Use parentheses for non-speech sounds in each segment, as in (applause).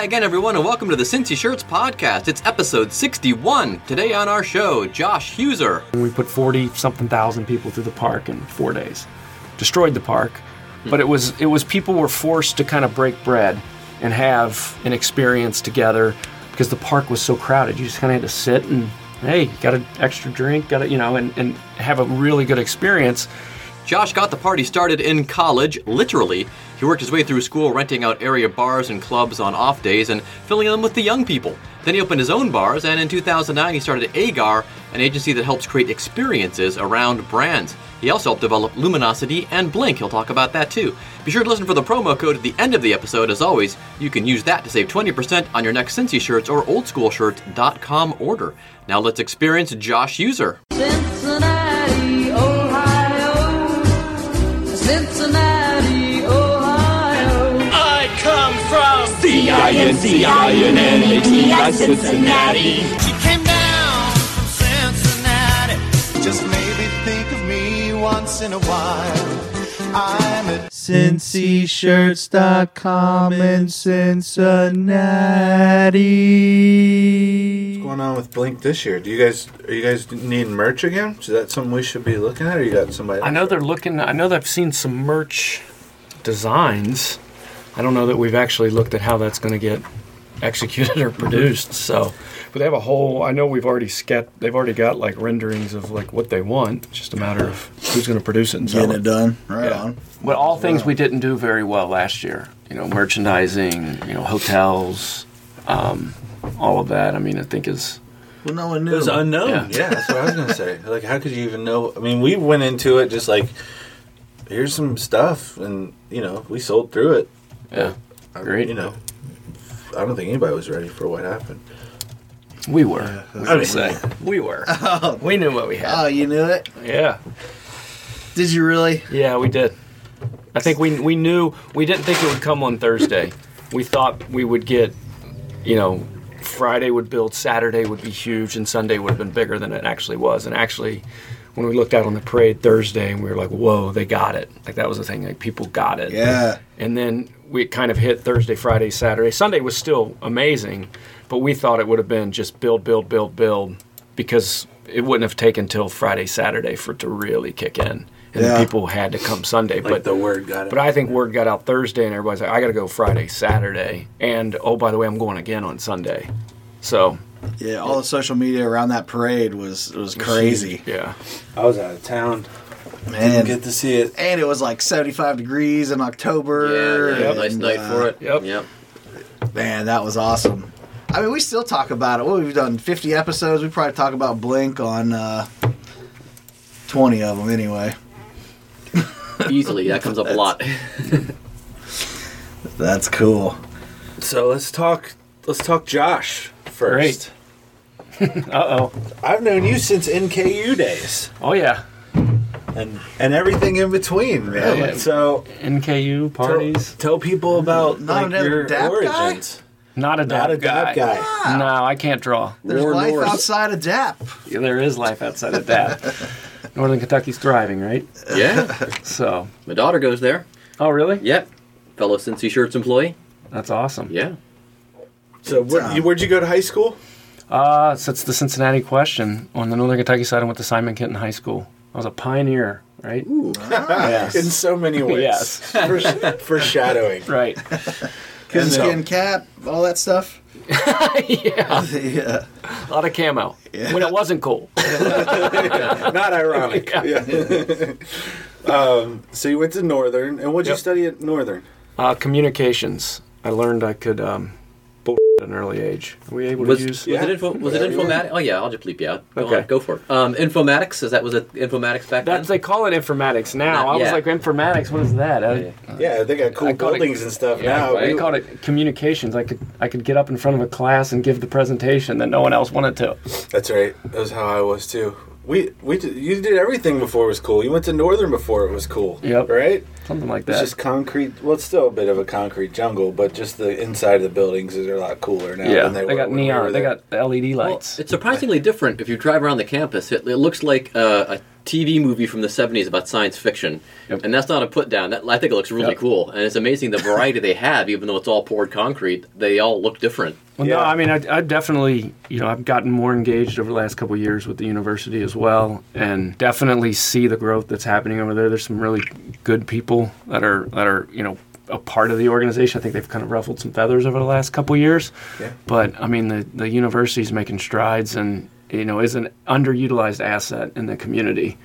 Hi again, everyone, and welcome to the Cincy Shirts podcast. It's episode 61. Today on our show, Josh Heuser. We put 40 something thousand people through the park in four days. Destroyed the park. But it was it was people were forced to kind of break bread and have an experience together because the park was so crowded. You just kind of had to sit and hey, got an extra drink, got to you know, and, and have a really good experience. Josh got the party started in college, literally. He worked his way through school renting out area bars and clubs on off days and filling them with the young people. Then he opened his own bars, and in 2009 he started Agar, an agency that helps create experiences around brands. He also helped develop Luminosity and Blink. He'll talk about that too. Be sure to listen for the promo code at the end of the episode. As always, you can use that to save 20% on your next Cincy shirts or oldschoolshirts.com order. Now let's experience Josh Heuser. C-I-N-C-I-N-N-A-T-I, Cincinnati. She came down from Cincinnati. Just maybe think of me once in a while. I'm at CincyShirts.com in Cincinnati. What's going on with Blink this year? Do you guys are you guys needing merch again? Is that something we should be looking at, or you got somebody? I know they're looking I know that I've seen some merch designs. I don't know that we've actually looked at how that's going to get executed or produced. So, but they have a whole. I know we've already sket. They've already got like renderings of like what they want. It's just a matter of who's going to produce it and sell Getting it done. Right Yeah. on. But all things we didn't do very well last year. You know, merchandising. You know, hotels. Um, all of that. I mean, I think is Well, no one knew. It was unknown. Yeah. Yeah. that's what I was gonna say. (laughs) Like, how could you even know? I mean, we went into it just like, here's some stuff, and you know, we sold through it. Yeah. I- Great. You know, I don't think anybody was ready for what happened. We were. we I would say we were. (laughs) (laughs) Oh. we knew what we had. oh, you knew it? Yeah. Did you really? Yeah, we did. I think we we knew we didn't think it would come on Thursday. We thought we would get, you know, Friday would build, Saturday would be huge, and Sunday would have been bigger than it actually was. And actually, when we looked out on the parade Thursday, and we were like, "Whoa, they got it!" Like that was the thing. Like people got it. Yeah. And then we kind of hit Thursday, Friday, Saturday. Sunday was still amazing, but we thought it would have been just build, build, build, build, because it wouldn't have taken till Friday, Saturday for it to really kick in. And Yeah. then people had to come Sunday. Like but the word got it. but I think word got out Thursday, and everybody's like, I got to go Friday, Saturday, and oh by the way, I'm going again on Sunday. So Yeah, all the social media around that parade was was crazy. yeah, I was out of town. Man. Didn't get to see it. And it was like 75 degrees in October. Yeah, nice and, night uh, for it. Yep. Yep. Man, that was awesome. I mean, we still talk about it. What we've done 50 episodes. We probably talk about Blink on uh, 20 of them anyway. (laughs) Easily, that comes up a lot. That's cool. So let's talk. Let's talk Josh first. (laughs) uh oh, I've known you since NKU days, oh yeah, and and everything in between, man. Yeah. So NKU parties, tell people about Not like, your DAP guy? not a Not a dap dap guy. No, I can't draw. There's War life North. outside of DAP. Yeah, there is life outside of that. (laughs) Northern Kentucky's thriving, right? Yeah. So, My daughter goes there. oh really? Yep. Fellow Cincy Shirts employee. That's awesome. Yeah. So where, you, where'd you go to high school? Uh, so it's the Cincinnati question. On the Northern Kentucky side, I went to Simon Kenton High School. I was a pioneer, right? Ooh. In so many (laughs) ways. Yes. For, foreshadowing. Right. (laughs) Coonskin cap, all that stuff. (laughs) yeah. yeah. A lot of camo. Yeah. When it wasn't cool. Not ironic. Yeah. um, so you went to Northern, and what'd you study at Northern? Uh, communications. I learned I could um, bull at an early age. Are we able Was, to was use? Yeah. it info? Was it Whatever you informatics? Oh yeah, I'll just bleep you out. Go Okay. on, go for it. Um, informatics is that was it informatics back That's then? they call it informatics now. Not I was like informatics. What is that? I, Yeah. Yeah, they got cool I called it- buildings and stuff yeah, now. I We- called it communications. I could I could get up in front of a class and give the presentation that no one else wanted to. That's right. That was how I was too. We we you did everything before it was cool. You went to Northern before it was cool. Yep. Right. Something like that. It's just concrete. Well, it's still a bit of a concrete jungle, but just the inside of the buildings is a lot cooler now. yeah, than they, they, were got when we neon. they got LED Well, lights. it's surprisingly different if you drive around the campus. It, it looks like uh, a TV movie from the 70s about science fiction. Yep. And that's not a put down. That, I think it looks really Yep. cool. And it's amazing the variety they have, even though it's all poured concrete. They all look different. Well, Yeah. no, I mean, I, I definitely, you know, I've gotten more engaged over the last couple of years with the university as well, and definitely see the growth that's happening over there. There's some really good people that are that are, you know, a part of the organization. I think they've kind of ruffled some feathers over the last couple of years. Yeah. But I mean, the the university's making strides, and you know, is an underutilized asset in the community.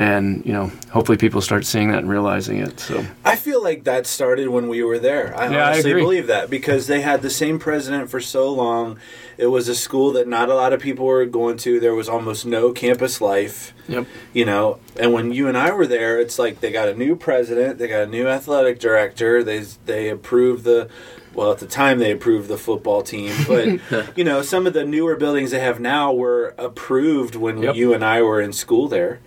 And you know, hopefully, people start seeing that and realizing it. So I feel like that started when we were there. I Yeah, I honestly agree. believe that because they had the same president for so long. It was a school that not a lot of people were going to. There was almost no campus life. Yep. You know, and when you and I were there, it's like they got a new president, they got a new athletic director. They they approved the well, at the time they approved the football team, but (laughs) you know, some of the newer buildings they have now were approved when Yep. you and I were in school there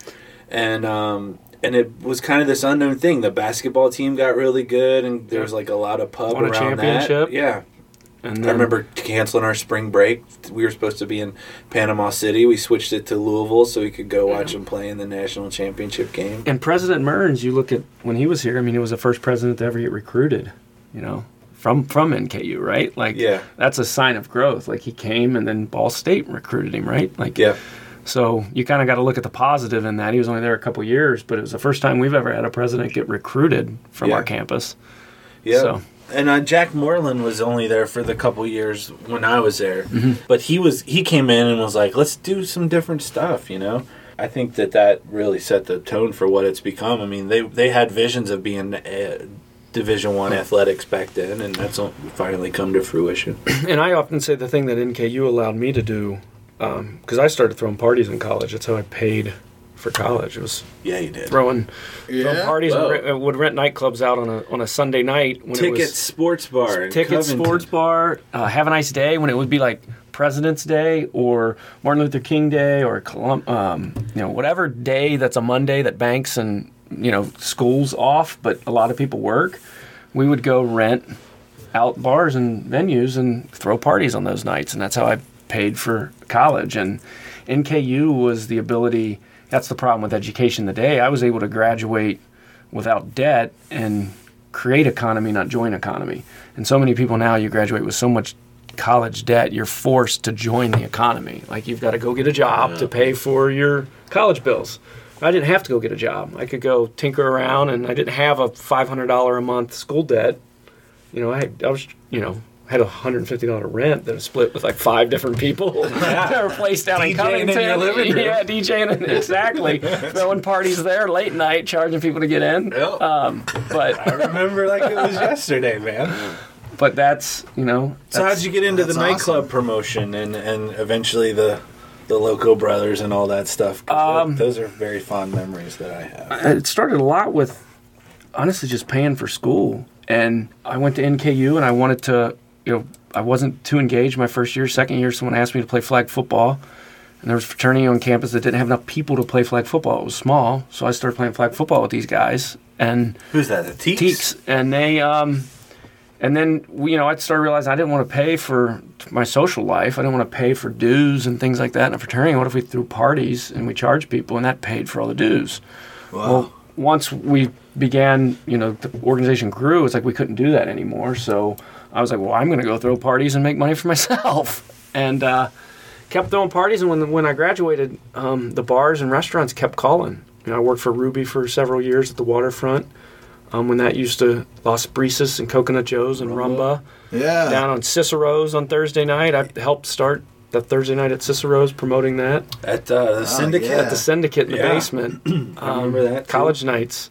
and um, and it was kind of this unknown thing. The basketball team got really good, and there was like a lot of pub Won a around championship. that. Yeah, and I then- remember canceling our spring break. We were supposed to be in Panama City. We switched it to Louisville so we could go watch them play in the national championship game. And President Mearns, you look at when he was here. I mean, he was the first president to ever get recruited. You know, from from NKU, right? Like, Yeah. that's a sign of growth. Like he came, and then Ball State recruited him, right? Like, Yeah, So you kind of got to look at the positive in that. He was only there a couple years, but it was the first time we've ever had a president get recruited from Yeah. our campus. yeah. So- And uh, Jack Moreland was only there for the couple years when I was there, Mm-hmm. but he was he came in and was like, "Let's do some different stuff," you know. I think that that really set the tone for what it's become. I mean, they they had visions of being uh, Division One athletics back then, and that's finally come to fruition. And I often say the thing that NKU allowed me to do, because I started throwing parties in college. That's how I paid for college. It was Yeah, you did. throwing, throwing Yeah. parties. Whoa. And re- would rent nightclubs out on a on a Sunday night when it Ticket was Sports Bar. in Ticket Sports Bar. Uh, have a nice day when it would be like President's Day or Martin Luther King Day or Colum- um, you know whatever day that's a Monday that banks and you know schools off, but a lot of people work. We would go rent out bars and venues and throw parties on those nights, and that's how I paid for college. And NKU was the ability. That's the problem with education today. I was able to graduate without debt and create economy, not join economy. And so many people now, you graduate with so much college debt, you're forced to join the economy. Like you've got to go get a job to pay for your college bills. I didn't have to go get a job. I could go tinker around, and I didn't have a $500 a month school debt. You know, I, I was, you know, had a hundred and fifty dollar rent that was split with like five different people (laughs) (laughs) that were placed down in DJing in Covington. your living room. Yeah, DJing in- exactly, (laughs) throwing parties there late night, charging people to get in. Yep. Um, but I remember like it was yesterday, man. but that's you know. So how'd you get into the that's nightclub awesome. promotion and and eventually the the Loco Brothers and all that stuff. Um, those are very fond memories that I have. it started a lot with honestly just paying for school and i went to nku and i wanted to you know i wasn't too engaged my first year second year someone asked me to play flag football and there was a fraternity on campus that didn't have enough people to play flag football it was small so i started playing flag football with these guys and Who's that? The Teeks? Teeks, and they um, and then you know I started realizing I didn't want to pay for my social life. I didn't want to pay for dues and things like that in a fraternity. What if we threw parties and we charged people and that paid for all the dues? Well, once we began, you know, the organization grew. It's like we couldn't do that anymore. So I was like, well, I'm going to go throw parties and make money for (laughs) myself, and uh, kept throwing parties. And when when I graduated, um, the bars and restaurants kept calling. You know, I worked for Ruby for several years at the waterfront. Um, when that used to Las Brisas and Coconut Joe's and Rumba Yeah. down on Cicero's on Thursday night. I helped start the Thursday night at Cicero's promoting that At uh, the Syndicate. yeah. at the Syndicate in the Yeah. basement. (clears throat) I remember that. too. College nights.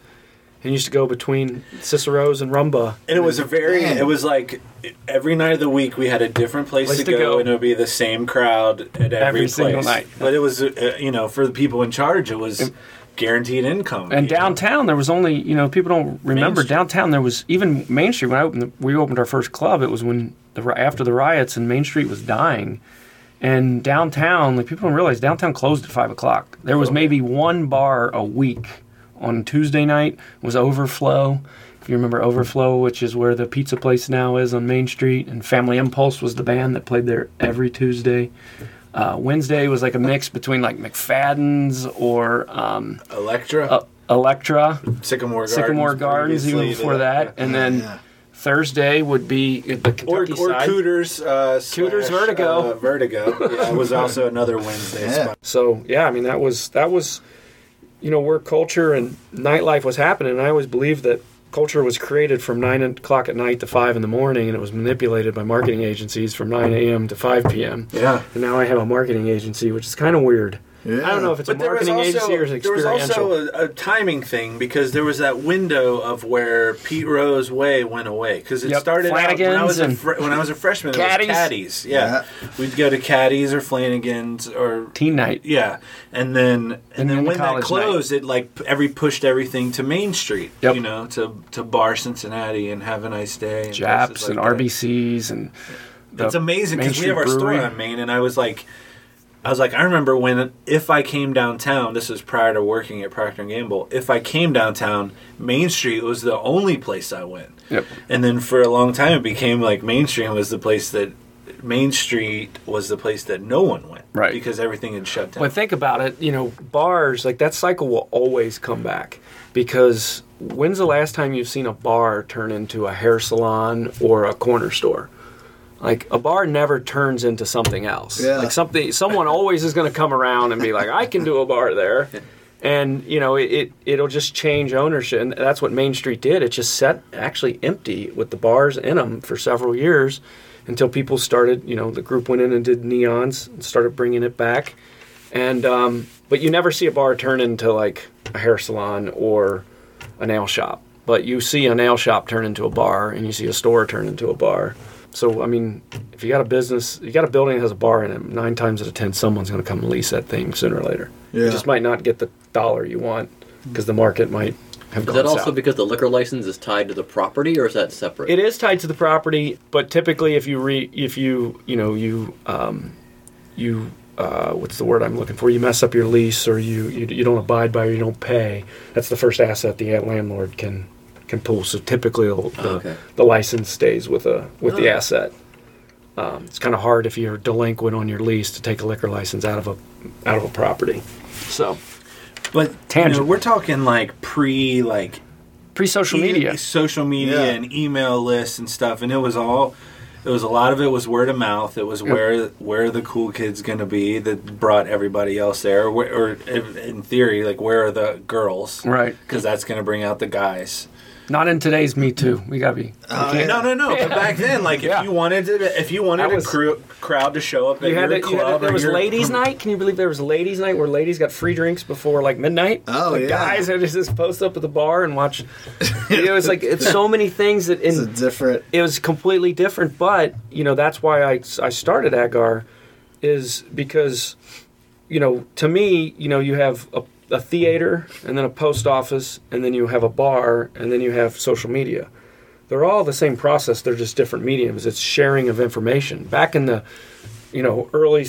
And used to go between Cicero's and Rumba. And it was a very, Man. it was like every night of the week we had a different place, Place to, to go, go. and it would be the same crowd at every, Every place. single night. But it was, uh, you know, for the people in charge, it was guaranteed income. And you know? downtown, there was only you know people don't remember downtown. There was even Main Street when I opened the, we opened our first club. It was when the after the riots and Main Street was dying, And downtown, like people don't realize, downtown closed at five o'clock. There was maybe one bar a week on Tuesday night was Overflow. If you remember Overflow, which is where the pizza place now is on Main Street, and Family Impulse was the band that played there every Tuesday. Uh, Wednesday was like a mix between like McFadden's or um, Electra, uh, Electra, Sycamore Gardens. Sycamore Gardens, even before to that, and then Yeah. Thursday would be the Or, Kentucky or side. Cooters. Uh, Cooters slash, Vertigo. Uh, Vertigo. Yeah, was also another Wednesday (laughs) Yeah. spot. So yeah, I mean that was that was, you know, where culture and nightlife was happening. And I always believed that culture was created from nine o'clock at night to five in the morning, and it was manipulated by marketing agencies from nine a.m. to five p.m. Yeah. And now I have a marketing agency, which is kind of weird. Yeah. I don't know if it's But a was marketing also agency or it's there was also a, a timing thing because there was that window of where Pete Rose Way went away because it Yep, started out when I was a fr- when I was a freshman. Caddies. It was Caddies, yeah. We'd go to Caddies or Flanagan's or Teen night. yeah, and then and And then then when that college closed, it like every pushed everything to Main Street, Yep. you know, to to Bar Cincinnati and Have a Nice Day, and Japs places and that. RBCs and the It's amazing because we have our Street store on Main, and I was like, I was like, I remember when if I came downtown. This was prior to working at Procter and Gamble. If I came downtown, Main Street was the only place I went. Yep. And then for a long time, it became like Main Street was the place that Main Street was the place that no one went, Right. Because everything had shut down. But think about it, you know, bars, like that cycle will always come back because when's the last time you've seen a bar turn into a hair salon or a corner store? Like a bar never turns into something else. Yeah. Like something someone always is going to come around and be like, "I can do a bar there." (laughs) And you know, it, it it'll just change ownership and that's what Main Street did. It just sat actually empty with the bars in them for several years until people started, you know, the group went in and did neons and started bringing it back and um, but you never see a bar turn into like a hair salon or a nail shop but you see a nail shop turn into a bar and you see a store turn into a bar so i mean if you got a business you got a building that has a bar in it nine times out of ten someone's going to come and lease that thing sooner or later you just might not get the dollar you want because the market might have gone. Is gone that also south. because the liquor license is tied to the property, or is that separate? It is tied to the property, but typically, if you re, if you you know you um, you uh, what's the word I'm looking for? You mess up your lease, or you, you you don't abide by, or you don't pay. That's the first asset the landlord can can pull. So typically, the, the, Okay. the license stays with a with the Oh. asset. Um, it's kind of hard if you're delinquent on your lease to take a liquor license out of a out of a property. So but you know, Tangent. we're talking like pre like pre social e- media. social media, Yeah. and email lists and stuff, and it was all. It was a lot of it was word of mouth. It was Yep. where where the cool kids gonna be that brought everybody else there, or, where, or in in theory, like where are the girls? Right. Because that's gonna bring out the guys. Not in today's Me Too. We gotta be. Oh, we can't- No, no, no. But back then, like Yeah. if you wanted to, if you wanted That a was- crew, crowd to show up at You had, your it, you had club, there was your- ladies' (laughs) night. Can you believe there was ladies' night where ladies got free drinks before like midnight? Oh, Like, yeah. guys had just post up at the bar and watch. (laughs) it was like it's so many things that It's a in, different. it was completely different. But you know that's why I I started Agar, is because you know to me you know you have a, a theater and then a post office and then you have a bar and then you have social media. They're all the same process. They're just different mediums. It's sharing of information. Back in the you know early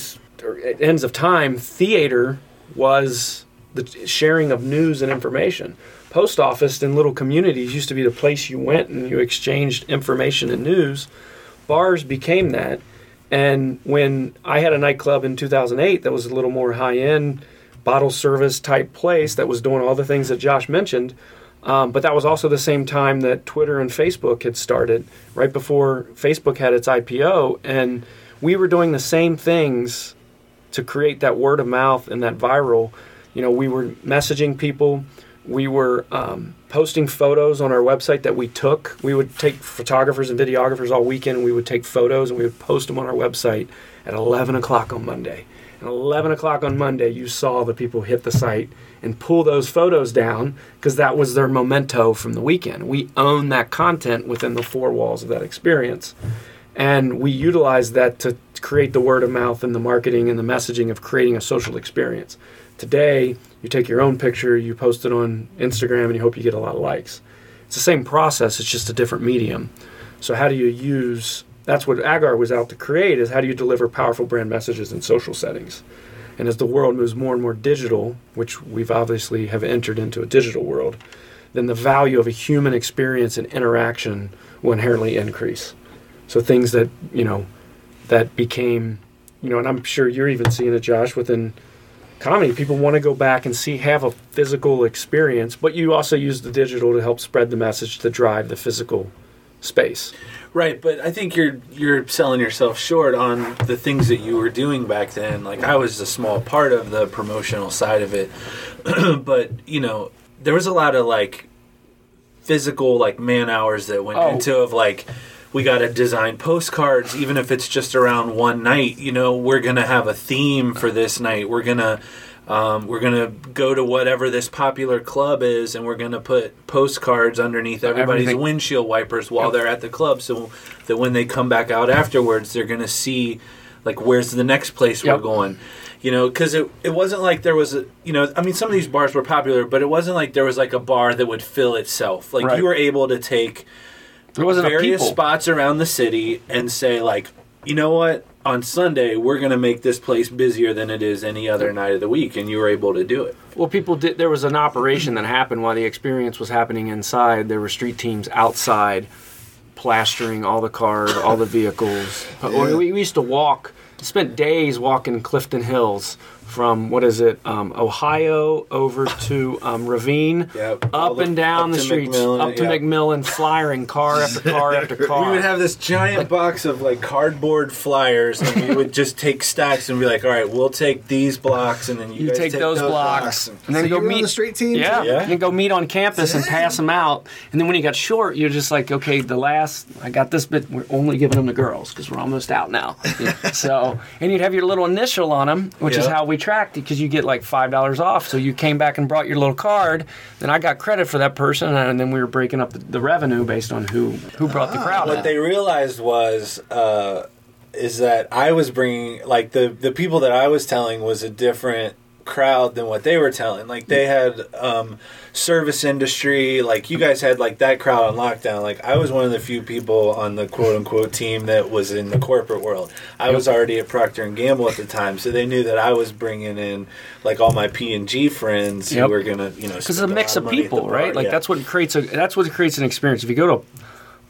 ends of time, theater was the sharing of news and information. Post office in little communities used to be the place you went and you exchanged information and news. Bars became that. And when I had a nightclub in 2008 that was a little more high end, bottle service type place that was doing all the things that Josh mentioned, um, but that was also the same time that Twitter and Facebook had started, right before Facebook had its IPO. And we were doing the same things to create that word of mouth and that viral. You know, we were messaging people. We were um, posting photos on our website that we took. We would take photographers and videographers all weekend. And we would take photos and we would post them on our website at 11 o'clock on Monday. And 11 o'clock on Monday, you saw the people hit the site and pull those photos down because that was their memento from the weekend. We own that content within the four walls of that experience. And we utilize that to create the word of mouth and the marketing and the messaging of creating a social experience. Today, you take your own picture, you post it on Instagram, and you hope you get a lot of likes. It's the same process, it's just a different medium. So, how do you use that's what Agar was out to create is how do you deliver powerful brand messages in social settings. And as the world moves more and more digital, which we've obviously have entered into a digital world, then the value of a human experience and interaction will inherently increase. So things that, you know, that became, you know, and I'm sure you're even seeing it, Josh, within comedy. People want to go back and see, have a physical experience, but you also use the digital to help spread the message to drive the physical space. Right, but I think you're you're selling yourself short on the things that you were doing back then. Like I was a small part of the promotional side of it, (clears throat) but you know there was a lot of like physical like man hours that went Oh. into of like we got to design postcards even if it's just around one night you know we're gonna have a theme for this night we're gonna um, we're gonna go to whatever this popular club is and we're gonna put postcards underneath everybody's Everything. windshield wipers while Yep. they're at the club so that when they come back out afterwards they're gonna see like where's the next place Yep. we're going you know because it, it wasn't like there was a you know i mean some of these bars were popular but it wasn't like there was like a bar that would fill itself like Right. you were able to take There wasn't a various spots around the city and say like you know what on sunday we're going to make this place busier than it is any other night of the week and you were able to do it Well, people did. There was an operation that happened while the experience was happening inside. There were street teams outside, plastering all the cars, all the vehicles. (laughs) But we, we used to walk. Spent days walking Clifton Hills from what is it, um, Ohio over to um, Ravine, Yep. Up the- and down up the streets, McMillan, up to yeah. McMillan, flying car after (laughs) car after car. we would have this giant box of like cardboard flyers and we would just take stacks and be like all right we'll take these blocks and then you, you guys take, those, blocks, and- and then So go you on meet the street team, Yeah, too? Yeah. you can go meet on campus and pass them out. And then when you got short, you're just like, okay, the last I got this bit. We're only giving them to girls because we're almost out now. (laughs) so, and you'd have your little initial on them, which is how we tracked it because you get like five dollars off. So you came back and brought your little card. Then I got credit for that person, and then we were breaking up the, the revenue based on who who brought the crowd. what they realized was uh, is that I was bringing like the the people that I was telling was a different crowd than what they were telling. Like they had um, service industry. Like you guys had like that crowd on lockdown. Like I was one of the few people on the quote unquote team that was in the corporate world. I was already at Procter and Gamble at the time, so they knew that I was bringing in like all my P and G friends Yep. who were gonna you know because it's a mix of money at the people, right? Like Yeah. that's what creates a that's what creates an experience. If you go to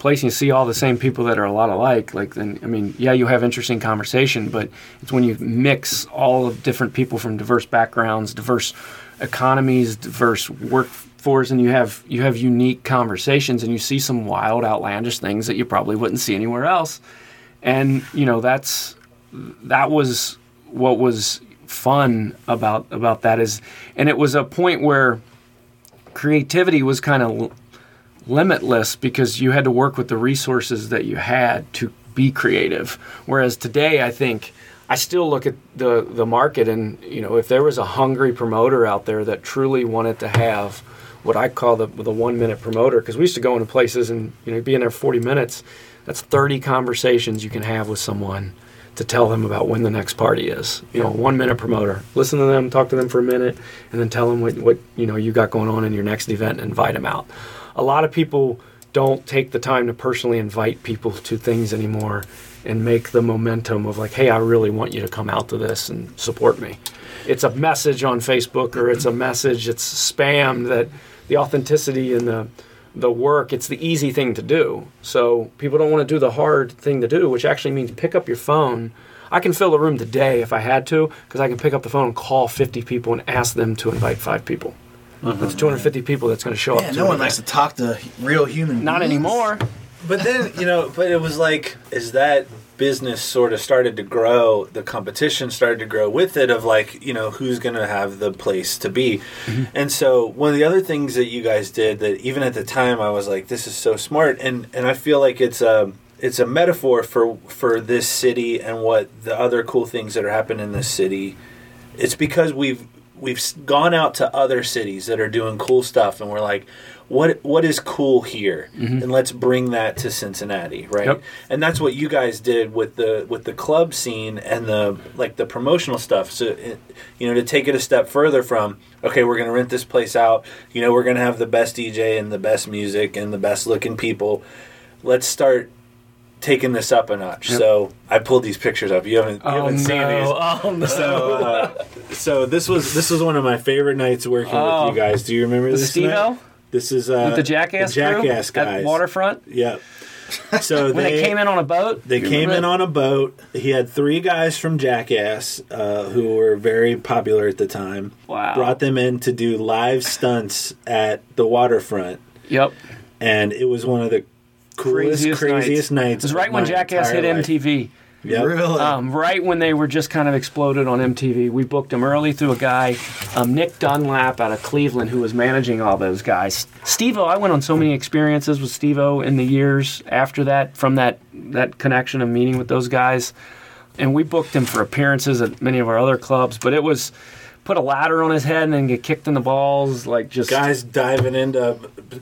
place and you see all the same people that are a lot alike, like then I mean, yeah, you have interesting conversation, but it's when you mix all of different people from diverse backgrounds, diverse economies, diverse workforce, and you have you have unique conversations, and you see some wild, outlandish things that you probably wouldn't see anywhere else. And you know that's that was what was fun about about that is and it was a point where creativity was kind of limitless because you had to work with the resources that you had to be creative whereas today i think i still look at the the market and you know if there was a hungry promoter out there that truly wanted to have what i call the the 1 minute promoter because we used to go into places and you know be in there 40 minutes that's 30 conversations you can have with someone to tell them about when the next party is. You know, one minute promoter. Listen to them, talk to them for a minute, and then tell them what, what you know you got going on in your next event and invite them out. A lot of people don't take the time to personally invite people to things anymore and make the momentum of like, hey, I really want you to come out to this and support me. It's a message on Facebook or it's a message, it's spam that the authenticity and the the work, it's the easy thing to do. So people don't want to do the hard thing to do, which actually means pick up your phone. I can fill a room today if I had to, because I can pick up the phone and call 50 people and ask them to invite five people. That's uh-huh. 250 people that's going to show up. Yeah, to no one likes to talk to real human. Not beings. anymore. But then, you know, but it was like, is that business sort of started to grow, the competition started to grow with it of like, you know, who's going to have the place to be. Mm-hmm. And so, one of the other things that you guys did that even at the time I was like, this is so smart. And, and I feel like it's a, it's a metaphor for, for this city and what the other cool things that are happening in this city. It's because we've, we've gone out to other cities that are doing cool stuff and we're like, what what is cool here? Mm-hmm. And let's bring that to Cincinnati right? Yep. and that's what you guys did with the with the club scene and the like the promotional stuff. So it, you know to take it a step further from okay we're going to rent this place out you know we're going to have the best DJ and the best music and the best looking people. Let's start taken this up a notch. Yep. So I pulled these pictures up. You haven't, you Oh haven't seen these. Oh no! So, uh, so this was this was one of my favorite nights working Oh. with you guys. Do you remember this? Steve-O? This is uh, With the Jackass, the Jackass crew guys. at Waterfront Yep. So (laughs) when they, came in on a boat. They came in on a boat. He had three guys from Jackass uh, who were very popular at the time. Wow. Brought them in to do live stunts at the waterfront, Yep. and it was one of the coolest, craziest, nights. It was right when Jackass hit life. MTV. Yep. Really? Um, right when they were just kind of exploded on MTV, we booked them early through a guy, um, Nick Dunlap out of Cleveland, who was managing all those guys. Steve-O, I went on so many experiences with Steve-O in the years after that, from that that connection of meeting with those guys, and we booked him for appearances at many of our other clubs. But it was put a ladder on his head and then get kicked in the balls, like just Guys diving into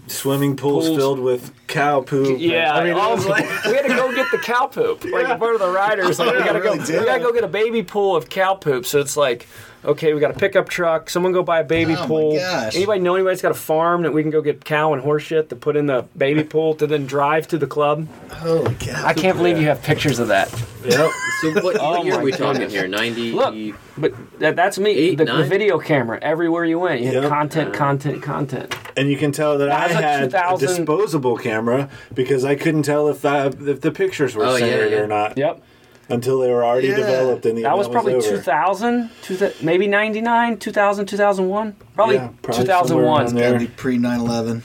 swimming pools, Pools. filled with cow poop. Yeah, I mean, all was (laughs) of like we had to go get the cow poop. Like part of the riders, (laughs) like we gotta go, did. we gotta go get a baby pool of cow poop. So it's like, okay, we got a pickup truck. Someone go buy a baby Oh my pool. gosh. Anybody know anybody's got a farm that we can go get cow and horse shit to put in the baby (laughs) pool to then drive to the club? Holy cow. I can't believe you have pictures of that. yep. So what, (laughs) Oh what year my are we talking goodness. here? 90? Look, but that, that's me. Eight, the, the video camera everywhere you went. You had content, uh. content, content. And you can tell that I That was a had a 2000 disposable camera because I couldn't tell if that, if the pictures were Oh, yeah, centered yeah. or not Yep. Until they were already Yeah. developed and the That was probably over. 2000, 2000, maybe 99, 2000, 2001. Probably, Yeah, probably 2001. somewhere Gotta around be pre 9 11.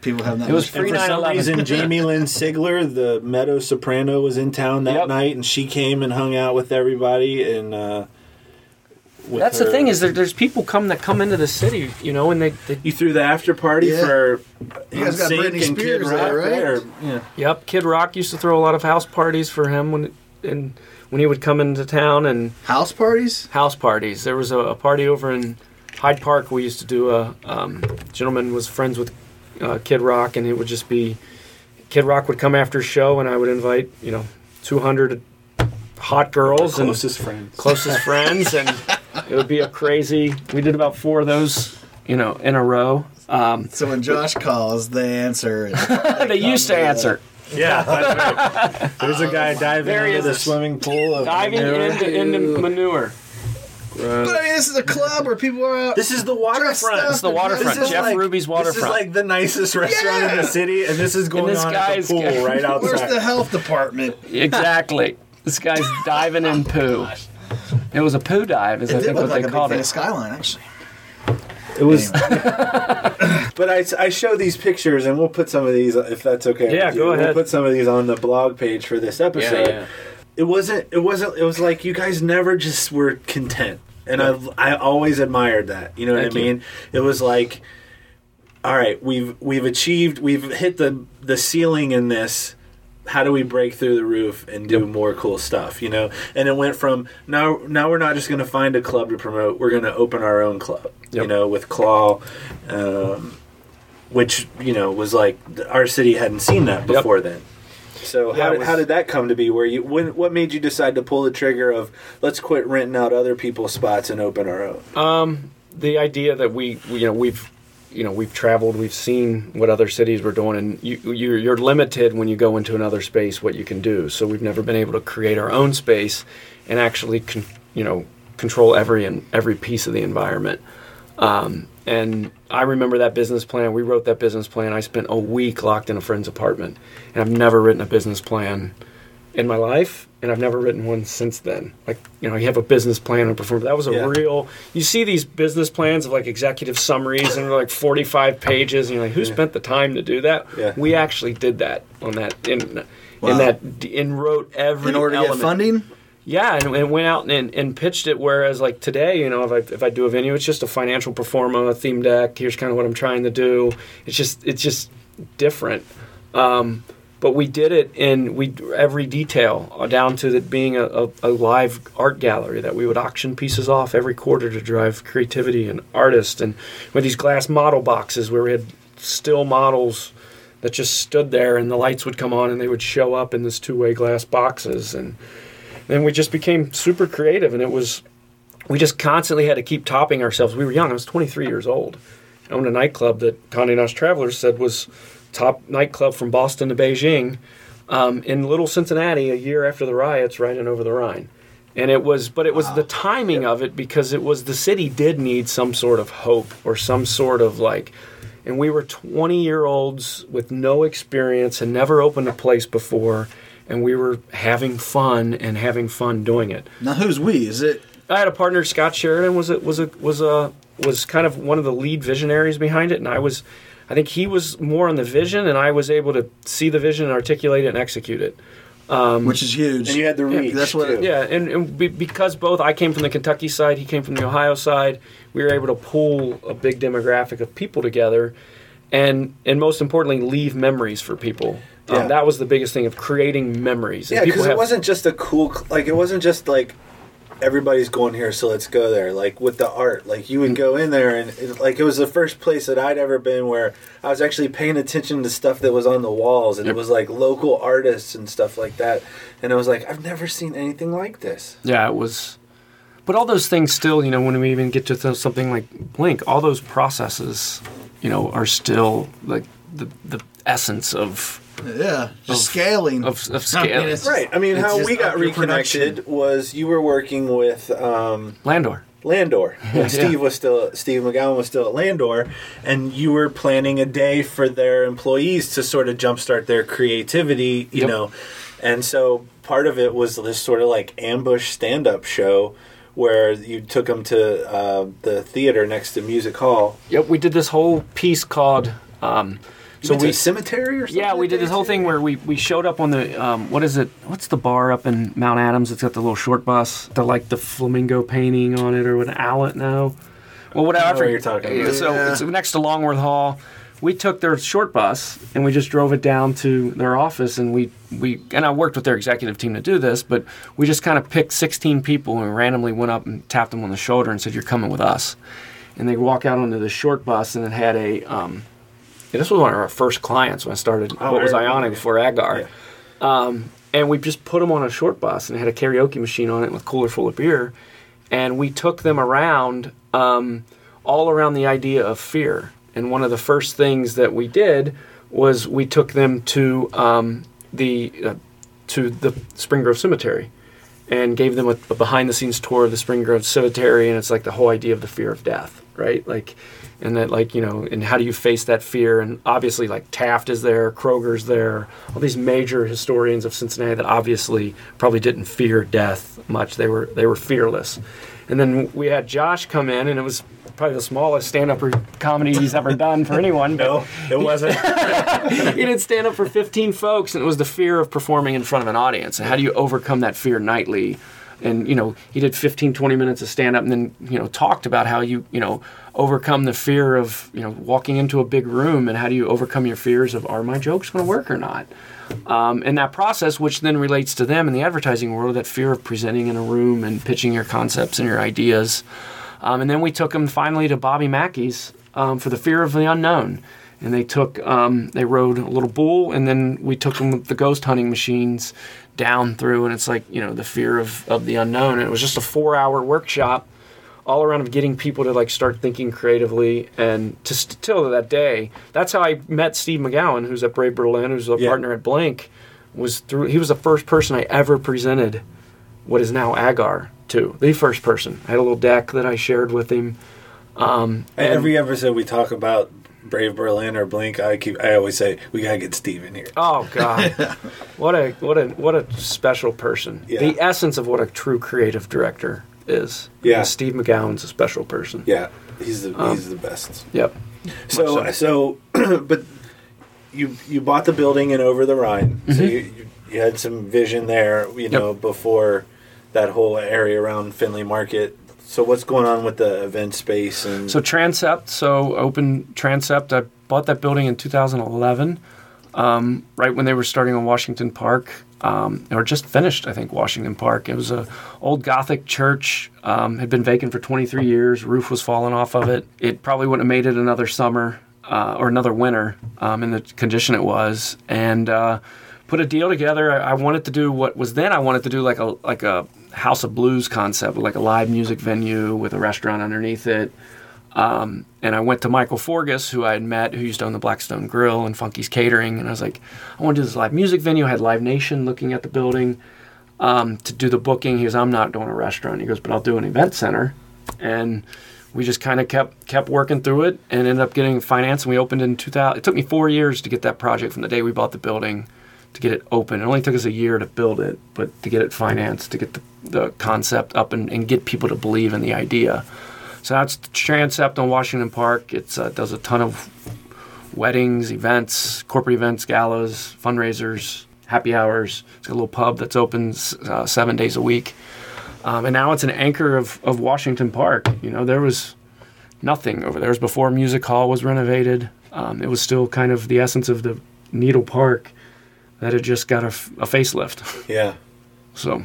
People have that It was much- pre- And for some 9/11. reason, Jamie (laughs) Lynn Sigler, the Meadow Soprano, was in town that Yep. night, and she came and hung out with everybody. And uh, with That's the thing is there, there's people come that come into the city, you know, and they, they you threw the after party Yeah. for You guys got Britney and Kid Spears there, right? there. Yeah. yep. Kid Rock used to throw a lot of house parties for him when and when he would come into town and House parties? house parties. There was a, a party over in Hyde Park. We used to do a um, gentleman was friends with uh, Kid Rock, and it would just be Kid Rock would come after a show, and I would invite you know 200 hot girls and Closest friends. closest (laughs) friends, and it would be a crazy. We did about four of those, you know, in a row. Um, So when Josh calls, they answer. (laughs) They used to answer. Yeah, that's right. (laughs) There's a guy diving There he into the is. swimming pool. Of Diving manure. into, into manure. but I mean, this is a club where people are out. This is the waterfront. up It's the waterfront. This is Jeff like- Ruby's This is waterfront. like the nicest restaurant in Yeah. the city, and this is going this on at guy's the pool guy- right outside. Where's the health department? exactly. This guy's diving in poo. It was a poo dive, is I It did think look what like they a big called thing it. of Skyline, actually. It was, (laughs) but I, I show these pictures, and we'll put some of these if that's okay. Yeah, with you. go We'll ahead. put some of these on the blog page for this episode. Yeah, yeah. It wasn't. It wasn't. It was like you guys never just were content, and I I always admired that. You know what Thank I you. mean? It was like, all right, we've we've achieved, we've hit the the ceiling in this. How do we break through the roof and do more cool stuff? You know, and it went from now. Now we're not just going to find a club to promote. We're going to open our own club. You know, with Claw, um, which you know was like our city hadn't seen that Yep. before then. So Yeah, how, did, was- how did that come to be? Where you when what made you decide to pull the trigger of let's quit renting out other people's spots and open our own? Um, the idea that we, we, you know, we've, you know, we've traveled, we've seen what other cities were doing, and you, you're, you're limited when you go into another space what you can do. So we've never been able to create our own space and actually, con, you know, control every and every piece of the environment. Um, and I remember that business plan. We wrote that business plan. I spent a week locked in a friend's apartment, and I've never written a business plan in my life, and I've never written one since then. Like, you know, you have a business plan and perform. That was a Yeah. real. You see these business plans of like executive summaries and they're like forty-five pages, and you're like, who spent the time to do that? Yeah. We actually did that on that in. Wow. In that, and wrote every In order to get funding? Yeah, and, and went out and, and pitched it. Whereas, like today, you know, if I if I do a venue, it's just a financial pro forma, a theme deck. Here's kind of what I'm trying to do. It's just it's just different. Um, but we did it in we every detail uh, down to it being a, a, a live art gallery that we would auction pieces off every quarter to drive creativity and artists. And with these glass model boxes where we had still models that just stood there and the lights would come on and they would show up in this two-way glass boxes. And then we just became super creative and it was we just constantly had to keep topping ourselves. We were young. I was 23 years old. I owned a nightclub that Condé Nast Travelers said was top nightclub from Boston to Beijing. um, in Little Cincinnati a year after the riots, riding over the Rhine. And it was, but it was the timing of it because it was the city did need some sort of hope or some sort of like, and we were 20 year olds with no experience and never opened a place before, and we were having fun and having fun doing it. Now, who's we? Is it? I had a partner, Scott Sheridan, was a, was a was a was kind of one of the lead visionaries behind it, and I was, I think he was more on the vision, and I was able to see the vision and articulate it and execute it. which is huge. And you had the reach. that's what- too. Yeah, and, and be, because both I came from the Kentucky side, he came from the Ohio side, we were able to pull a big demographic of people together, and and most importantly, leave memories for people. Um, that was the biggest thing of creating memories. Yeah, because it have- wasn't just a cool, like it wasn't just like everybody's going here, so let's go there. Like with the art, like you would go in there, and it, like it was the first place that I'd ever been where I was actually paying attention to stuff that was on the walls, and it was like local artists and stuff like that. And I was like, I've never seen anything like this. Yeah, it was. But all those things still, you know, when we even get to th- something like Blink, all those processes, you know, are still like the the essence of Yeah, just Of- scaling of, of I mean, Right. I mean, how we got up production. reconnected was you were working with. Um, Landor. Landor. (laughs) Yeah. Steve was still Steve McGowan was still at Landor, and you were planning a day for their employees to sort of jumpstart their creativity, you Yep. know, and so part of it was this sort of like ambush stand up show where you took them to uh, the theater next to Music Hall. Yep, we did this whole piece called. Um, You so went to we a cemetery or something. Yeah, we did this whole thing where we, we showed up on the um, what is it? What's the bar up in Mount Adams? It's got the little short bus, the like the flamingo painting on it, or what? Owlet now? Well, whatever. I know what you're talking about. So Yeah. it's next to Longworth Hall. We took their short bus and we just drove it down to their office, and we we and I worked with their executive team to do this, but we just kind of picked 16 people and randomly went up and tapped them on the shoulder and said, "You're coming with us." And they walk out onto the short bus, and it had a um, yeah, this was one of our first clients when I started. Oh, what was. Ionic before Agar? Um, and we just put them on a short bus and had a karaoke machine on it with a cooler full of beer. And we took them around, um, all around the idea of fear. And one of the first things that we did was we took them to um, the uh, to the Spring Grove Cemetery and gave them a, a behind the scenes tour of the Spring Grove Cemetery. And it's like the whole idea of the fear of death, right? Like, and that like you know, and how do you face that fear? And obviously, like Taft is there, Kroger's there, all these major historians of Cincinnati that obviously probably didn't fear death much. They were they were fearless. And then we had Josh come in, and it was probably the smallest stand-up comedy he's ever done for anyone. No, it wasn't. (laughs) he did stand up for 15 folks and it was the fear of performing in front of an audience and how do you overcome that fear nightly and you know he did 15 20 minutes of stand up and then you know talked about how you you know overcome the fear of you know walking into a big room and how do you overcome your fears of are my jokes going to work or not um, and that process which then relates to them in the advertising world that fear of presenting in a room and pitching your concepts and your ideas um, and then we took them finally to Bobby Mackey's um, for the fear of the unknown. And they took, um, they rode a little bull, and then we took them with the ghost hunting machines down through, and it's like you know the fear of, of the unknown. And it was just a four hour workshop, all around of getting people to like start thinking creatively, and to still to that day, that's how I met Steve McGowan, who's at Brave Berlin, who's a Yeah. partner at Blink. Was through he was the first person I ever presented what is now Agar to. The first person. I had a little deck that I shared with him. Um, and- Every episode we talk about Brave Berlin or Blink, I keep I always say we gotta get Steve in here. Oh God, (laughs) what a what a what a special person. Yeah. The essence of what a true creative director is. Yeah. And Steve McGowan's a special person. Yeah, he's the he's the best. Yep. So Much so, (clears throat) but you you bought the building in over the Rhine, so Mm-hmm. you, you you had some vision there, you know, before that whole area around Findlay Market. So what's going on with the event space and So Transept, so open Transept. I bought that building in 2011, um, right when they were starting on Washington Park, um, or just finished, I think, Washington Park. It was a old Gothic church, um, had been vacant for 23 years. Roof was falling off of it. It probably wouldn't have made it another summer uh, or another winter um, in the condition it was, and. Uh, Put a deal together. I, I wanted to do what was then. I wanted to do like a like a House of Blues concept, like a live music venue with a restaurant underneath it Um, and I went to Michael Forgus, who I had met, who used to own the Blackstone Grill and Funky's Catering, and I was like, I want to do this live music venue. I had Live Nation looking at the building um, to do the booking. He goes, I'm not doing a restaurant. He goes, but I'll do an event center, and we just kind of kept kept working through it and ended up getting finance. And we opened in 2000. It took me four years to get that project from the day we bought the building to get it open. It only took us a year to build it, but to get it financed, to get the, the concept up and, and get people to believe in the idea. So that's Transept on Washington Park. It uh, does a ton of weddings, events, corporate events, galas, fundraisers, happy hours. It's got a little pub that's open uh, seven days a week. Um, and now it's an anchor of, of Washington Park. You know, there was nothing over there. It was before Music Hall was renovated. Um, it was still kind of the essence of the Needle Park that had just got a, a facelift. Yeah. (laughs) So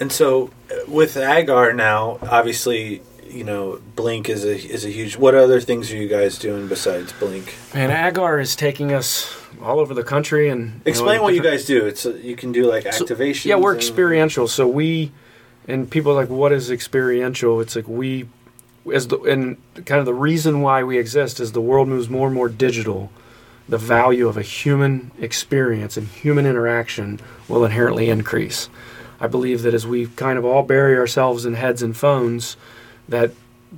And so with Agar now, obviously, you know, Blink is a is a huge. What other things are you guys doing besides Blink? Man, Agar is taking us all over the country and know, Explain in what you guys do. It's uh, you can do like So- activation. yeah, we're experiential. So we and people are like, what is experiential? It's like we as the and kind of the reason why we exist is the world moves more and more digital. The value of a human experience and human interaction will inherently increase. I believe that as we kind of all bury ourselves in heads and phones, that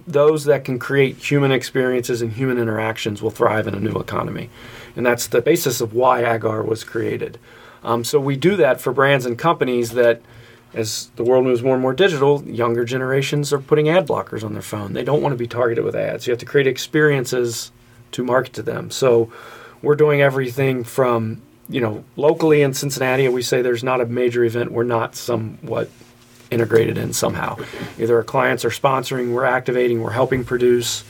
those that can create human experiences and human interactions will thrive in a new economy. And that's the basis of why Agar was created. Um, so we do that for brands and companies that, as the world moves more and more digital, younger generations are putting ad blockers on their phone. They don't want to be targeted with ads. You have to create experiences to market to them. So we're doing everything from, you know, locally in Cincinnati, we say there's not a major event we're not somewhat integrated in somehow. Either our clients are sponsoring, we're activating, we're helping produce,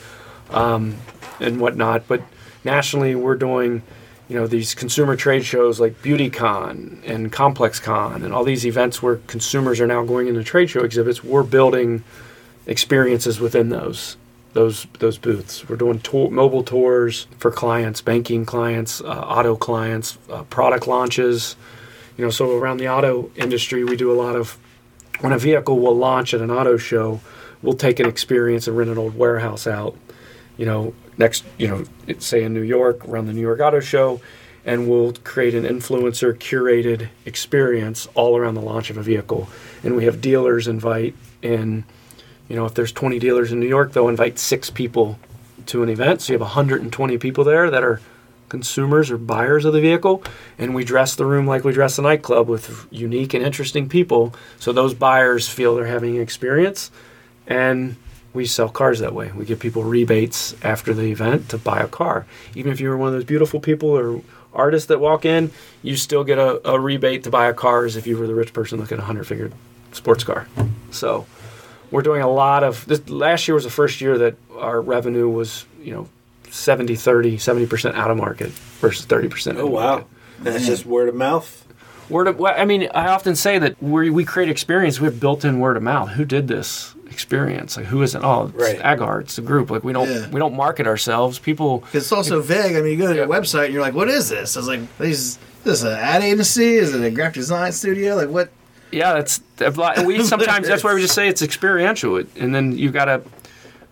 um, and whatnot. But nationally, we're doing, you know, these consumer trade shows like BeautyCon and ComplexCon and all these events where consumers are now going into trade show exhibits. We're building experiences within those those those booths. We're doing tour, mobile tours for clients, banking clients, uh, auto clients, uh, product launches. You know, so around the auto industry, we do a lot of when a vehicle will launch at an auto show, we'll take an experience and rent an old warehouse out. You know, next, you know, say in New York, around the New York Auto Show, and we'll create an influencer curated experience all around the launch of a vehicle. And we have dealers invite in, you know, if there's 20 dealers in New York, they'll invite six people to an event. So you have 120 people there that are consumers or buyers of the vehicle, and we dress the room like we dress a nightclub with unique and interesting people, so those buyers feel they're having an experience, and we sell cars that way. We give people rebates after the event to buy a car. Even if you're one of those beautiful people or artists that walk in, you still get a, a rebate to buy a car as if you were the rich person looking at a hundred figure sports car. So we're doing a lot of this last year was the first year that our revenue was, you know, 70 30, 70% out of market versus 30% Oh wow, that's just word of mouth. Word of, well, I mean, I often say that we we create experience. We have built-in word of mouth. Who did this experience? Like, who is it? Oh, it's Right. Agar. It's the group. Like, we don't Yeah. we don't market ourselves. People. It's also vague. I mean, you go to their website and you're like, "What is this?" I was like, "Is this an ad agency? Is it a graphic design studio? Like what?" Yeah, that's we sometimes that's why we just say it's experiential, and then you gotta.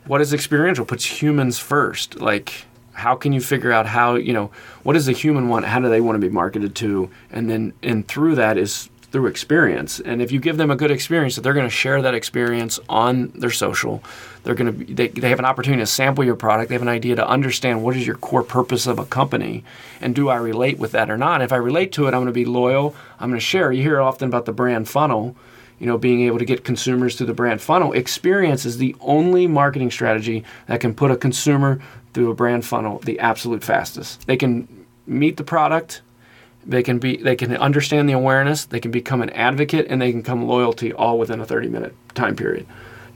What is experiential? Puts humans first. Like, how can you figure out how you know what does the human want? How do they want to be marketed to? And then and through that is through experience. And if you give them a good experience, that they're going to share that experience on their social. They're going to be, they, they have an opportunity to sample your product. They have an idea to understand what is your core purpose of a company, and do I relate with that or not? If I relate to it, I'm going to be loyal. I'm going to share. You hear often about the brand funnel you know, being able to get consumers through the brand funnel. Experience is the only marketing strategy that can put a consumer through a brand funnel the absolute fastest. They can meet the product, they can be they can understand the awareness, they can become an advocate and they can come loyalty all within a 30 minute time period.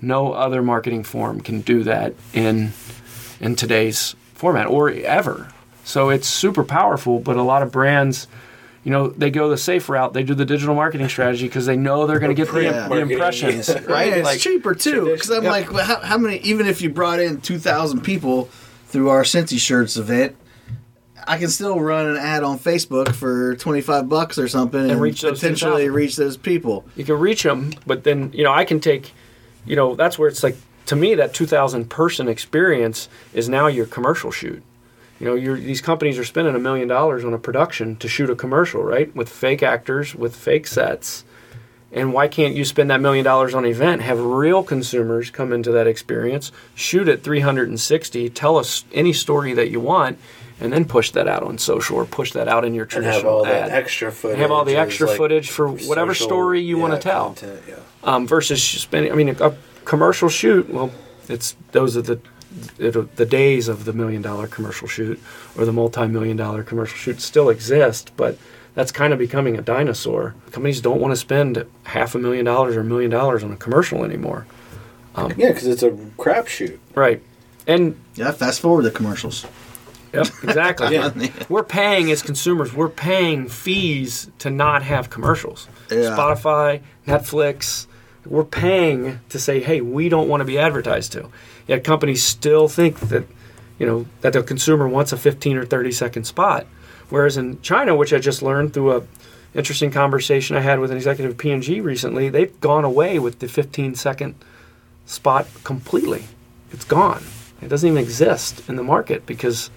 No other marketing form can do that in in today's format or ever. So it's super powerful, but a lot of brands you know, they go the safe route. They do the digital marketing strategy because they know they're going to get the, Yeah. the impressions. Right, and it's Like, cheaper too. Because I'm Yeah. like, well, how, how many? Even if you brought in two thousand people through our Cincy Shirts event, I can still run an ad on Facebook for twenty five bucks or something, and, reach potentially 2,000. reach those people. you can reach them, but then you know I can take, you know, that's where it's like to me, that 2,000 person experience is now your commercial shoot. You know, you're, these companies are spending a million dollars on a production to shoot a commercial, right? With fake actors, with fake sets. And why can't you spend that million dollars on an event, have real consumers come into that experience, shoot it 360, tell us any story that you want, and then push that out on social or push that out in your and traditional have all ad. that extra footage. And have all the extra like, footage for whatever social- story you want to tell content, yeah. um, versus spending. I mean, a, a commercial shoot. Well, it's those are the it, the days of the million dollar commercial shoot or the multi million dollar commercial shoot still exist, but that's kind of becoming a dinosaur. Companies don't want to spend half a million dollars or a million dollars on a commercial anymore. Yeah, because it's a crapshoot. Right. And Yeah, fast forward the commercials. Yep, (laughs) exactly. Yeah. We're paying as consumers, we're paying fees to not have commercials. Yeah. Spotify, Netflix, we're paying to say, hey, we don't want to be advertised to. Yet companies still think that, you know, that the consumer wants a 15 or 30 second spot. Whereas in China, which I just learned through a interesting conversation I had with an executive of P&G recently, they've gone away with the 15 second spot completely. It's gone. It doesn't even exist in the market because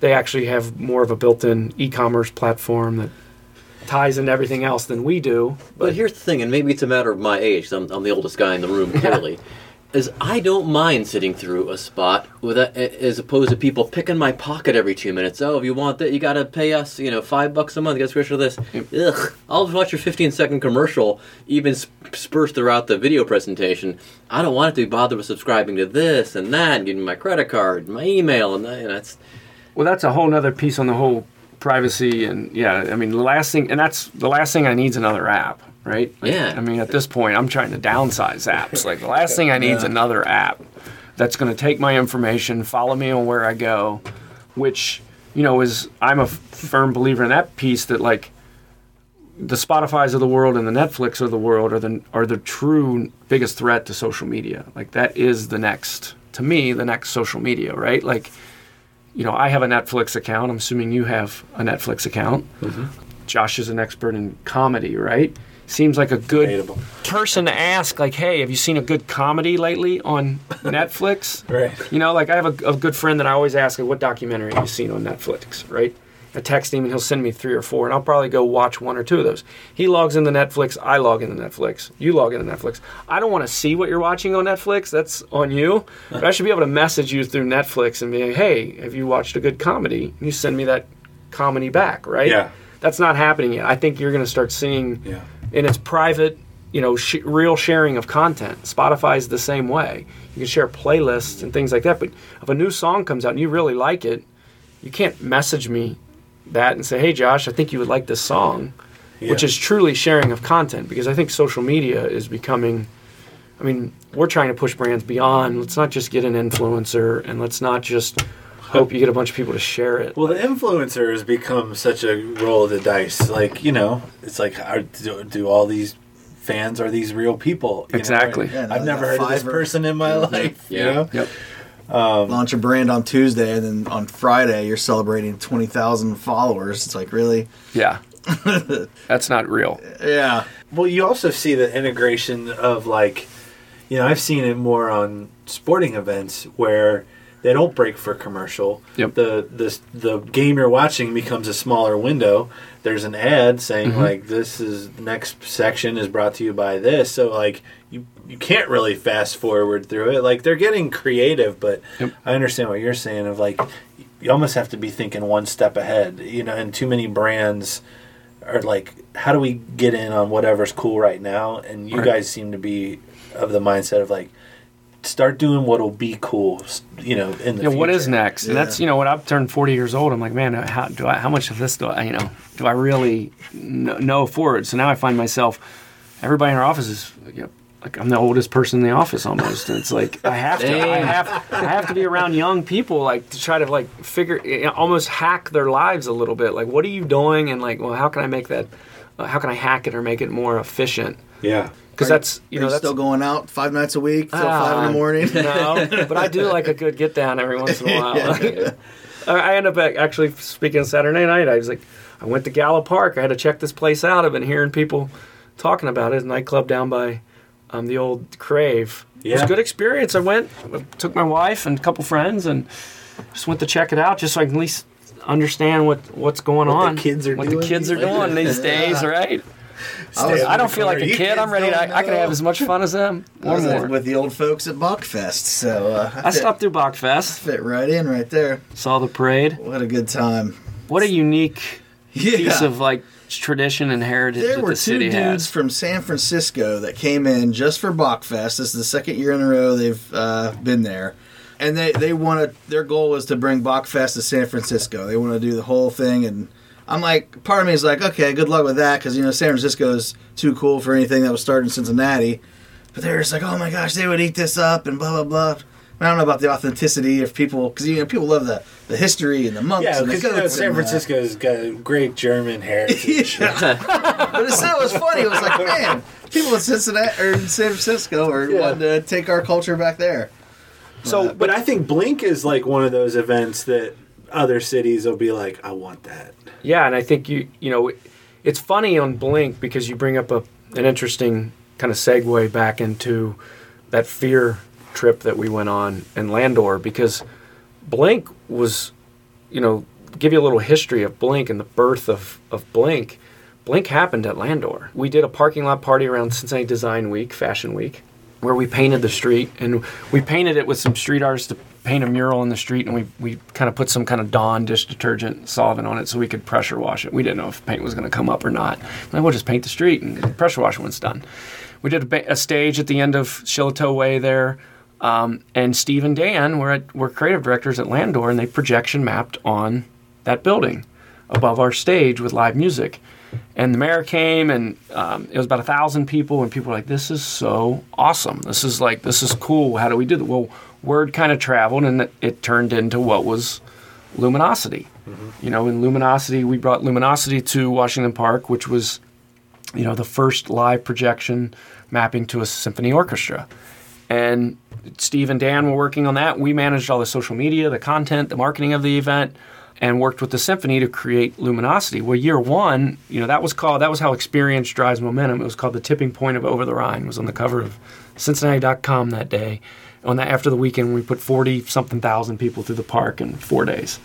they actually have more of a built-in e-commerce platform that ties into everything else than we do. But here's the thing, and maybe it's a matter of my age. I'm, I'm the oldest guy in the room, clearly. Is I don't mind sitting through a spot with a, as opposed to people picking my pocket every two minutes. Oh, if you want that, you got to pay us, you know, five bucks a month. You to switch this. Ugh. I'll just watch your 15 second commercial, even sp- dispersed throughout the video presentation. I don't want it to be bothered with subscribing to this and that, and getting my credit card, and my email, and, that, and that's Well, that's a whole nother piece on the whole privacy and yeah. I mean, the last thing, and that's the last thing I need is another app, right? Like, Yeah. I mean, at this point, I'm trying to downsize apps. Like the last thing I need is Yeah. another app that's going to take my information, follow me on where I go, which you know is I'm a firm believer in that piece that like the Spotify's of the world and the Netflix of the world are the are the true biggest threat to social media. Like that is the next to me the next social media, right? Like you know, I have a Netflix account. I'm assuming you have a Netflix account. Mm-hmm. Josh is an expert in comedy, right? Seems like a good Debatable. person to ask, like, hey, have you seen a good comedy lately on (laughs) Netflix? Right. You know, like I have a, a good friend that I always ask, like, what documentary have you seen on Netflix, right? I text him and he'll send me three or four, and I'll probably go watch one or two of those. He logs into Netflix, I log into Netflix, you log into Netflix. I don't want to see what you're watching on Netflix, that's on you. But I should be able to message you through Netflix and be like, hey, have you watched a good comedy? And you send me that comedy back, right? Yeah. That's not happening yet. I think you're going to start seeing Yeah. in its private, you know, sh- real sharing of content. Spotify's the same way. You can share playlists and things like that. But if a new song comes out and you really like it, you can't message me that and say, "Hey, Josh, I think you would like this song," which is truly sharing of content. Because I think social media is becoming. I mean, we're trying to push brands beyond. Let's not just get an influencer, and let's not just hope you get a bunch of people to share it. Well, the influencer has become such a roll of the dice. Like you know, it's like are, do, do all these fans are these real people? you know? Exactly. Yeah, no, I've never that heard of this person in my (laughs) life. Yeah. You know? Yep. Launch a brand on Tuesday, and then on Friday you're celebrating twenty thousand followers. It's like really, Yeah. (laughs) That's not real. yeah. Well, you also see the integration of like, you know, I've seen it more on sporting events where they don't break for commercial. Yep. The the the game you're watching becomes a smaller window. There's an ad saying Mm-hmm. like this is next section is brought to you by this. So like you can't really fast forward through it. Like they're getting creative, but Yep. I understand what you're saying of like you almost have to be thinking one step ahead. You know, and too many brands are like, how do we get in on whatever's cool right now? And you Right. guys seem to be of the mindset of like, start doing what'll be cool. You know, in the Yeah, what is future. next? And that's you know when I've turned forty years old, I'm like, man, uh, how do I? How much of this do I? You know, do I really kn- know forward? So now I find myself, everybody in our office is, you know, like I'm the oldest person in the office almost. And it's like I have to, I Damn. have, I have to be around young people, like to try to like figure, almost hack their lives a little bit. Like, what are you doing? And like, well, how can I make that? Uh, how can I hack it or make it more efficient? Yeah. Because that's you Are know you that's still going out five nights a week till five in Ah, the morning. No, but I do like a good get down every once in a while. (laughs) (laughs) I I end up actually speaking Saturday night. I was like, I went to Galla Park. I had to check this place out. I've been hearing people talking about it. It's a nightclub down by um, the old Crave. Yeah. It was a good experience. I went, took my wife and a couple friends, and just went to check it out, just so I can at least understand what what's going What the on. kids are what doing the kids are doing these (laughs) days, right? I, was, I don't feel like a kid. I'm ready. To, I can have as much fun as them (laughs) I or was more. with the old folks at Bockfest, so uh, I fit, stopped through Bockfest, fit right in right there. saw the parade. What a good time. What a unique (laughs) Yeah. piece of like tradition and heritage There that were the two dudes has. from San Francisco that came in just for Bockfest. This is the second year in a row they've uh, been there, and they they wanted their goal was to bring Bockfest to San Francisco. They want to do the whole thing, and I'm like, part of me is like, okay, good luck with that because you know San Francisco is too cool for anything that was started in Cincinnati. But they're just like, oh my gosh, they would eat this up and blah blah blah. I don't know about the authenticity of people because you know people love the, the history and the monks. Yeah, because you know, San and, uh, Francisco's got a great German heritage. (laughs) (laughs) but it still was funny. It was like, man, people in Cincinnati or in San Francisco are Yeah. wanting to take our culture back there. So, but I think Blink is like one of those events that other cities will be like, I want that. Yeah, and I think you you know it's funny on Blink because you bring up a an interesting kind of segue back into that fear trip that we went on in Landor because Blink was you know give you a little history of Blink and the birth of of Blink. Blink happened at Landor. We did a parking lot party around Cincinnati Design Week, Fashion Week, where we painted the street and we painted it with some street artists to paint a mural in the street and we, we kind of put some kind of Dawn dish detergent solvent on it so we could pressure wash it. We didn't know if paint was going to come up or not. Like, we'll just paint the street and pressure wash when it's done. We did a, ba- a stage at the end of Shillito Way there. Um, and Steve and Dan were, at, were creative directors at Landor and they projection mapped on that building above our stage with live music. And the mayor came, and um, it was about a thousand people, and people were like, "This is so awesome! This is like, this is cool. How do we do that?" Well, word kind of traveled, and it, it turned into what was Luminosity. You know, in Luminosity, we brought Luminosity to Washington Park, which was, you know, the first live projection mapping to a symphony orchestra. And Steve and Dan were working on that. We managed all the social media, the content, the marketing of the event, and worked with the symphony to create Luminosity. Well, year one, you know, that was called that was how experience drives momentum. It was called the tipping point of Over the Rhine. It was on the cover of Cincinnati.com that day. On that after the weekend, we put forty something thousand people through the park in four days,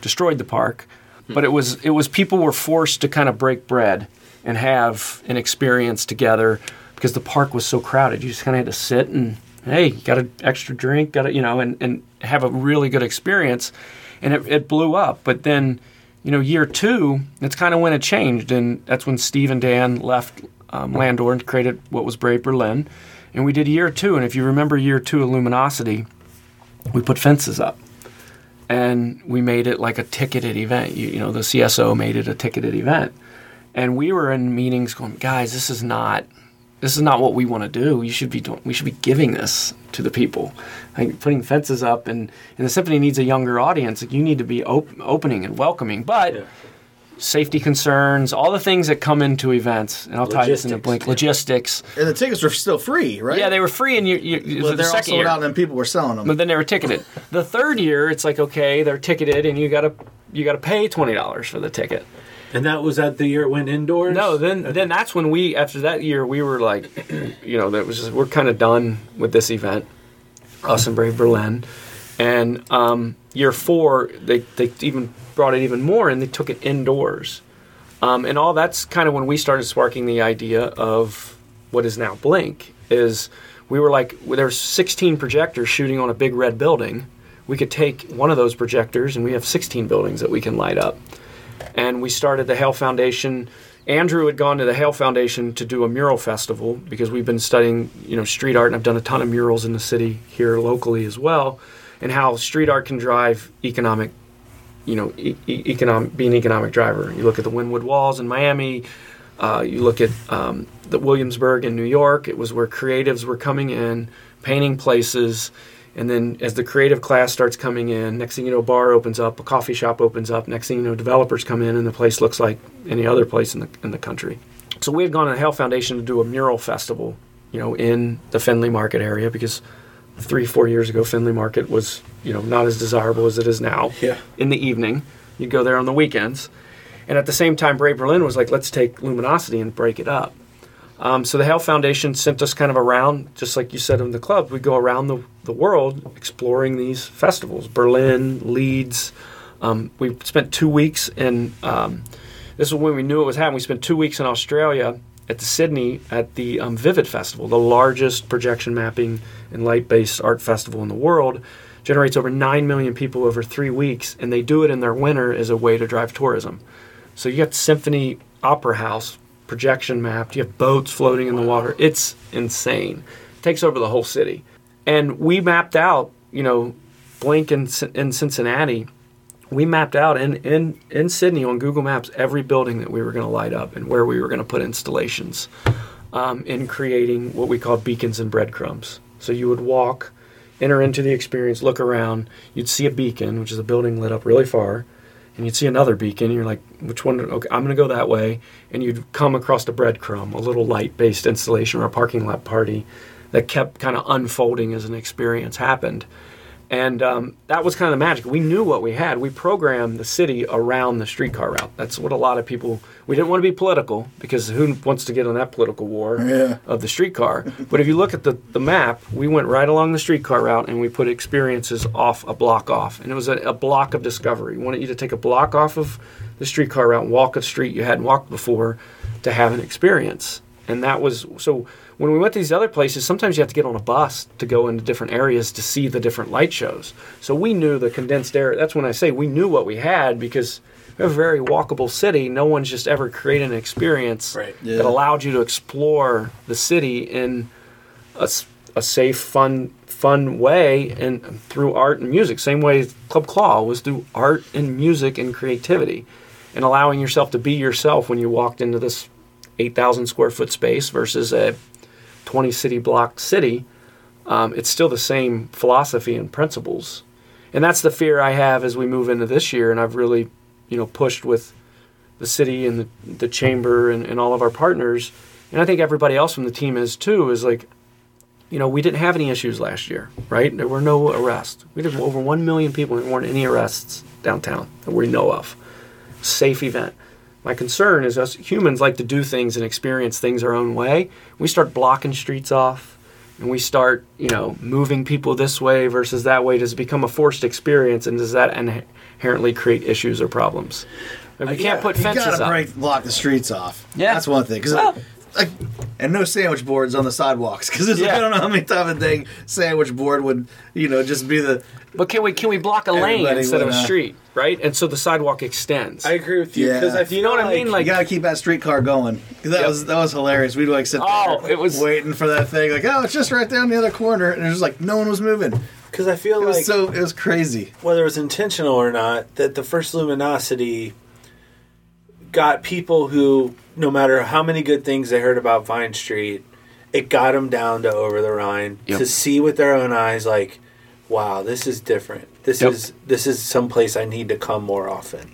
destroyed the park. Hmm. But it was it was people were forced to kind of break bread and have an experience together because the park was so crowded. You just kind of had to sit and hey, got an extra drink, got to you know, and, and have a really good experience. And it, it blew up. But then, you know, year two, that's kind of when it changed, and that's when Steve and Dan left um, Landor and created what was Brave Berlin. And we did year two. And if you remember year two of Luminosity, we put fences up and we made it like a ticketed event. You, you know, the CSO made it a ticketed event, and we were in meetings going, guys, this is not, this is not what we want to do. You should be doing, we should be giving this to the people, like putting fences up, and and the symphony needs a younger audience. Like you need to be op- opening and welcoming, but. Yeah. Safety concerns, all the things that come into events, and I'll tie this into Logistics. Blink. Logistics, And the tickets were still free, right? yeah, they were free, and you, you, it was Well, the they're all second sold year. out, and then people were selling them. But then they were ticketed. The third year, it's like okay, they're ticketed, and you gotta you gotta pay twenty dollars for the ticket. And that was at the year it went indoors? No, then then that's when we after that year we were like, (clears throat) you know, that was just, we're kind of done with this event, us and Brave Berlin, and um, year four they they even brought it even more and they took it indoors, um, and all that's kind of when we started sparking the idea of what is now Blink is we were like there's 16 projectors shooting on a big red building. We could take one of those projectors and we have 16 buildings that we can light up and we started the Haile Foundation. Andrew had gone to the Haile Foundation to do a mural festival because we've been studying, you know, street art, and I've done a ton of murals in the city here locally as well, and how street art can drive economic, you know, e- economic, be an economic driver. You look at the Wynwood Walls in Miami, uh, you look at um, the Williamsburg in New York. It was where creatives were coming in, painting places, and then as the creative class starts coming in, next thing you know, a bar opens up, a coffee shop opens up. Next thing you know, developers come in, and the place looks like any other place in the in the country. So we had gone to the Haile Foundation to do a mural festival, you know, in the Findlay Market area because three four years ago, Findlay Market was you know not as desirable as it is now. Yeah. In the evening, you'd go there on the weekends, and at the same time, Brave Berlin was like, let's take Luminosity and break it up. Um, so the Haile Foundation sent us kind of around, just like you said in the club. We go around the, the world exploring these festivals Berlin, Leeds. Um, we spent two weeks in, um, this is when we knew it was happening. We spent two weeks in Australia at the Sydney at the um, Vivid Festival, the largest projection mapping and light based art festival in the world. Generates over 9 million people over three weeks, and they do it in their winter as a way to drive tourism. So you got Sydney Opera House projection mapped. You have boats floating in the water. It's insane. It takes over the whole city. And we mapped out, you know, Blink in, in Cincinnati. We mapped out in, in, in Sydney on Google Maps every building that we were going to light up and where we were going to put installations um, in creating what we call beacons and breadcrumbs. So you would walk, enter into the experience, look around. You'd see a beacon, which is a building lit up really far and you'd see another beacon. And you're like, which one? Okay, I'm going to go that way. And you'd come across a breadcrumb, a little light-based installation or a parking lot party that kept kind of unfolding as an experience happened. And um, that was kind of the magic. We knew what we had. We programmed the city around the streetcar route. That's what a lot of people. We didn't want to be political because who wants to get on that political war Yeah. of the streetcar? but if you look at the, the map, we went right along the streetcar route and we put experiences off a block off. And it was a, a block of discovery. We wanted you to take a block off of the streetcar route and walk a street you hadn't walked before to have an experience. And that was so when we went to these other places, sometimes you have to get on a bus to go into different areas to see the different light shows. So we knew the condensed air. That's when I say we knew what we had because we're a very walkable city. No one's just ever created an experience Right. Yeah. that allowed you to explore the city in a safe, fun, fun way and through art and music. Same way Club Claw was through art and music and creativity, and allowing yourself to be yourself when you walked into this 8,000 square foot space versus a 20 city block city. Um, it's still the same philosophy and principles, and that's the fear I have as we move into this year. And I've really, you know, pushed with the city and the, the chamber and, and all of our partners and i think everybody else from the team is too is like you know we didn't have any issues last year right there were no arrests we did over 1 million people there weren't any arrests downtown that we know of safe event my concern is us humans like to do things and experience things our own way we start blocking streets off and we start you know moving people this way versus that way does it become a forced experience and does that inherently create issues or problems and we can't put fences You fences gotta up break, block the streets off. Yeah. that's one thing. Because Well- like, and no sandwich boards on the sidewalks. Because Yeah. I don't know how many times a day sandwich board would, you know, just be the. But can we can we block a lane Everybody instead of a street, right? And so the sidewalk extends. I agree with you Yeah. because I Do you know what I mean? Like You Like, gotta keep that streetcar going. 'Cause That Yep. was that was hilarious. We'd like sit Oh, there it was- waiting for that thing. Like, oh, it's just right down the other corner, and it was like no one was moving. because I feel It was like so it was crazy. whether it was intentional or not, that the first luminosity got people who, no matter how many good things they heard about Vine Street, it got them down to over the Rhine Yep. to see with their own eyes, like, wow, this is different. This Yep. is this is someplace I need to come more often,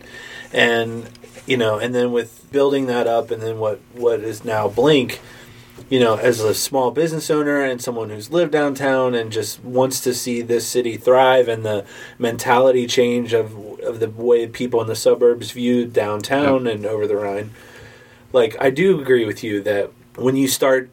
and you know, and then with building that up, and then what what is now Blink you know, as a small business owner and someone who's lived downtown and just wants to see this city thrive and the mentality change of of the way people in the suburbs view downtown and over the Rhine. Like I do agree with you that when you start,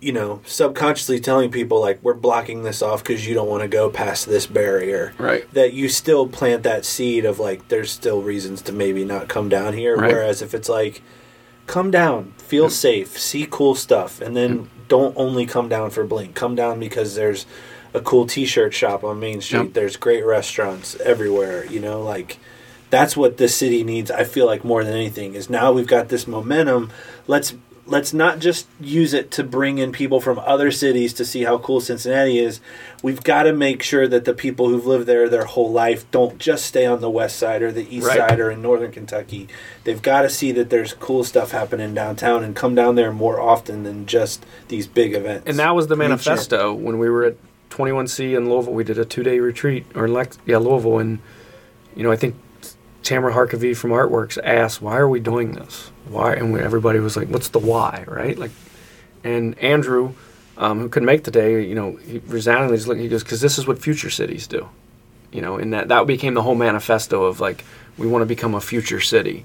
you know, subconsciously telling people like we're blocking this off because you don't want to go past this barrier, Right. That you still plant that seed of like there's still reasons to maybe not come down here. Right. Whereas if it's like come down, feel safe, see cool stuff, and then don't only come down for Blink. Come down because there's a cool T-shirt shop on Main Street. Yep. There's great restaurants everywhere. You know, like that's what this city needs. I feel like more than anything is now we've got this momentum. Let's let's not just use it to bring in people from other cities to see how cool Cincinnati is. We've got to make sure that the people who've lived there their whole life don't just stay on the west side or the east Right. side or in northern Kentucky. They've got to see that there's cool stuff happening downtown and come down there more often than just these big events. and that was the Nature. manifesto when we were at 21C in Louisville. We did a two day retreat, or in Lex- yeah, Louisville, and you know I think Tamara Harkavy from Artworks asked, "Why are we doing this? Why?" And we, everybody was like, "What's the why?" Right? Like, and Andrew, um, who couldn't make the day, you know, he resoundingly just looked. He goes, "Because this is what future cities do." You know, and that that became the whole manifesto of like we want to become a future city.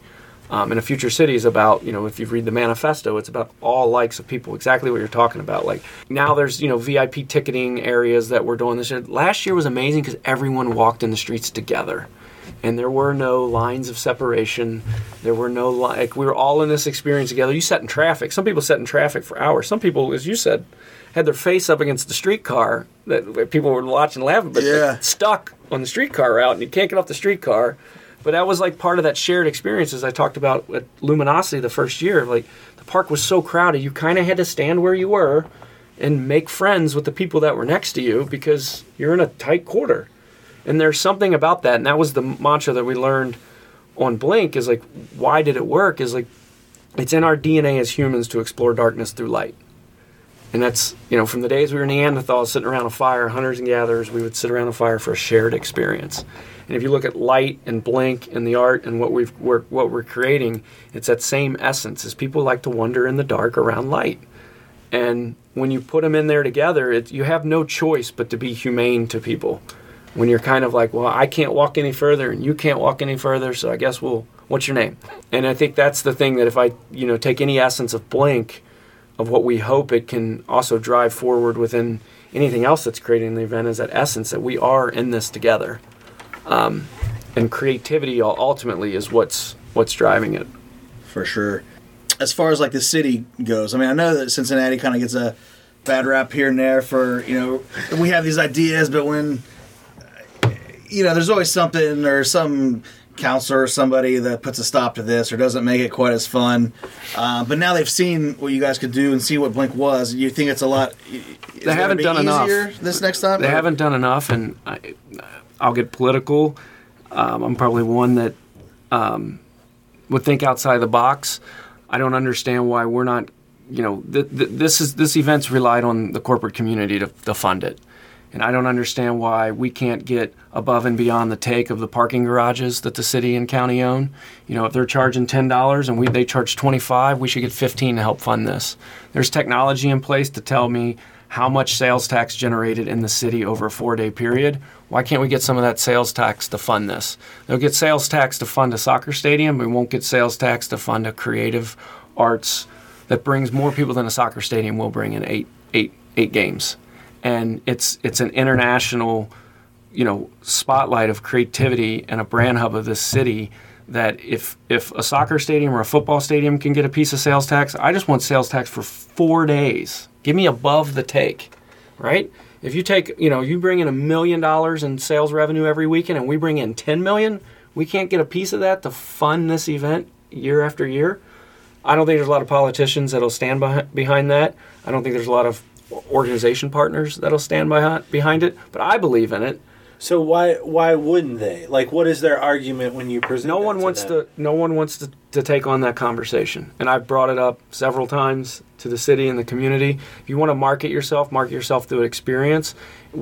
Um, and a future city is about, you know, if you read the manifesto, it's about all likes of people, exactly what you're talking about. Like now there's, you know, VIP ticketing areas that we're doing this year. Last year was amazing because everyone walked in the streets together. And there were no lines of separation. There were no, like, we were all in this experience together. You sat in traffic. Some people sat in traffic for hours. Some people, as you said, had their face up against the streetcar that people were watching laughing, but Yeah. stuck on the streetcar route and you can't get off the streetcar. But that was like part of that shared experience, as I talked about at Luminosity the first year. Like the park was so crowded, you kind of had to stand where you were and make friends with the people that were next to you because you're in a tight quarter. And there's something about that, and that was the mantra that we learned on Blink. Is like, why did it work? Is like, it's in our DNA as humans to explore darkness through light. And that's, you know, from the days we were Neanderthals sitting around a fire, hunters and gatherers, we would sit around a fire for a shared experience. And if you look at light and blink and the art and what we've we're, what we're creating, it's that same essence. Is people like to wander in the dark around light, and when you put them in there together, it, you have no choice but to be humane to people. When you're kind of like, well, I can't walk any further, and you can't walk any further, so I guess we'll. What's your name? And I think that's the thing that if I, you know, take any essence of Blink, of what we hope it can also drive forward within anything else that's creating the event is that essence that we are in this together um, and creativity ultimately is what's what's driving it for sure. As far as like the city goes, I mean, I know that Cincinnati kind of gets a bad rap here and there for you know we have these ideas, but when you know there's always something or some counselor or somebody that puts a stop to this or doesn't make it quite as fun. Uh, but now they've seen what you guys could do and see what Blink was. You think it's a lot? They haven't done enough. this next time. they or- haven't done enough and I, i'll get political um, i'm probably one that um, would think outside the box i don't understand why we're not you know th- th- this is this event's relied on the corporate community to, to fund it and I don't understand why we can't get above and beyond the take of the parking garages that the city and county own. You know, if they're charging ten dollars and we they charge twenty five, we should get fifteen to help fund this. There's technology in place to tell me how much sales tax generated in the city over a four day period. Why can't we get some of that sales tax to fund this? They'll get sales tax to fund a soccer stadium, we won't get sales tax to fund a creative arts that brings more people than a soccer stadium will bring in eight eight eight games and it's it's an international you know spotlight of creativity and a brand hub of this city that if if a soccer stadium or a football stadium can get a piece of sales tax i just want sales tax for four days. Give me above the take right? If you take you know you bring in a million dollars in sales revenue every weekend and we bring in 10 million we can't get a piece of that to fund this event year after year. I don't think there's a lot of politicians that'll stand behind, behind that. I don't think there's a lot of organization partners that'll stand behind, behind it. But I believe in it. So why why wouldn't they? Like, what is their argument when you present? No one to wants them? to. No one wants to, to take on that conversation. And I've brought it up several times to the city and the community. If you want to market yourself, market yourself through experience.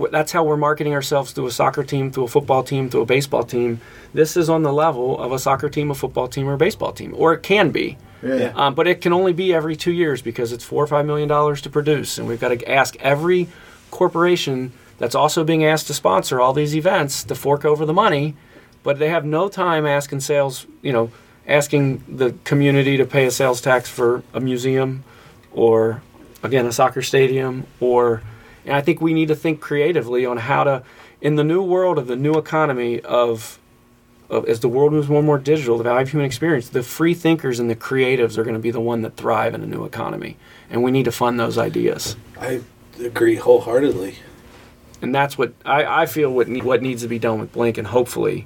That's how we're marketing ourselves through a soccer team, through a football team, through a baseball team. This is on the level of a soccer team, a football team, or a baseball team, or it can be. Yeah. Um, but it can only be every two years because it's four or five million dollars to produce, and we've got to ask every corporation that's also being asked to sponsor all these events to fork over the money, but they have no time asking sales, you know, asking the community to pay a sales tax for a museum, or again a soccer stadium, or and I think we need to think creatively on how to, in the new world of the new economy of of, as the world moves more and more digital, the value of human experience, the free thinkers and the creatives are going to be the one that thrive in a new economy, and we need to fund those ideas. I agree wholeheartedly. And that's what I, I feel what ne- what needs to be done with Blink, and hopefully,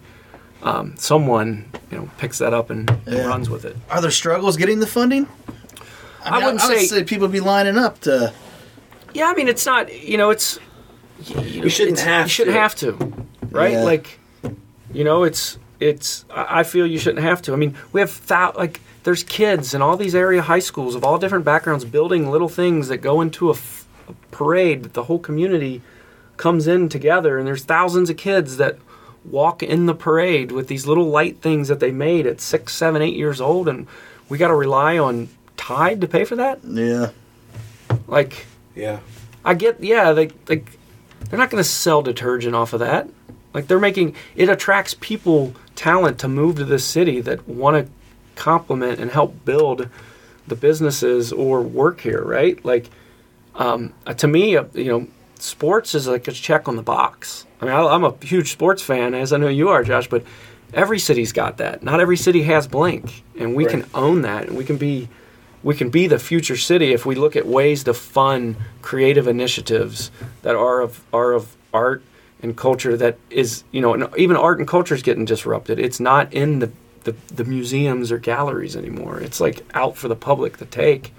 um, someone you know picks that up and, and runs with it. Are there struggles getting the funding? I wouldn't I would say- say people be lining up to. Yeah, I mean it's not you know it's you, You shouldn't it's- have you shouldn't to. have to, right? Yeah. Like you know it's it's I I feel you shouldn't have to. I mean we have thou- like there's kids in all these area high schools of all different backgrounds building little things that go into a, f- a parade that the whole community comes in together and there's thousands of kids that walk in the parade with these little light things that they made at six seven eight years old and we got to rely on tide to pay for that Yeah. like Yeah. I get, yeah, they like they're not going to sell detergent off of that. Like they're making it attracts people talent to move to this city that want to complement and help build the businesses or work here, right? Like, um, uh, to me, uh, you know, sports is like a check on the box. I mean, I, I'm a huge sports fan, as I know you are, Josh, but every city's got that. Not every city has Blink, and we Right. can own that, and we can be we can be the future city if we look at ways to fund creative initiatives that are of are of art and culture that is you know even art and culture is getting disrupted. It's not in the, the the museums or galleries anymore. It's like out for the public to take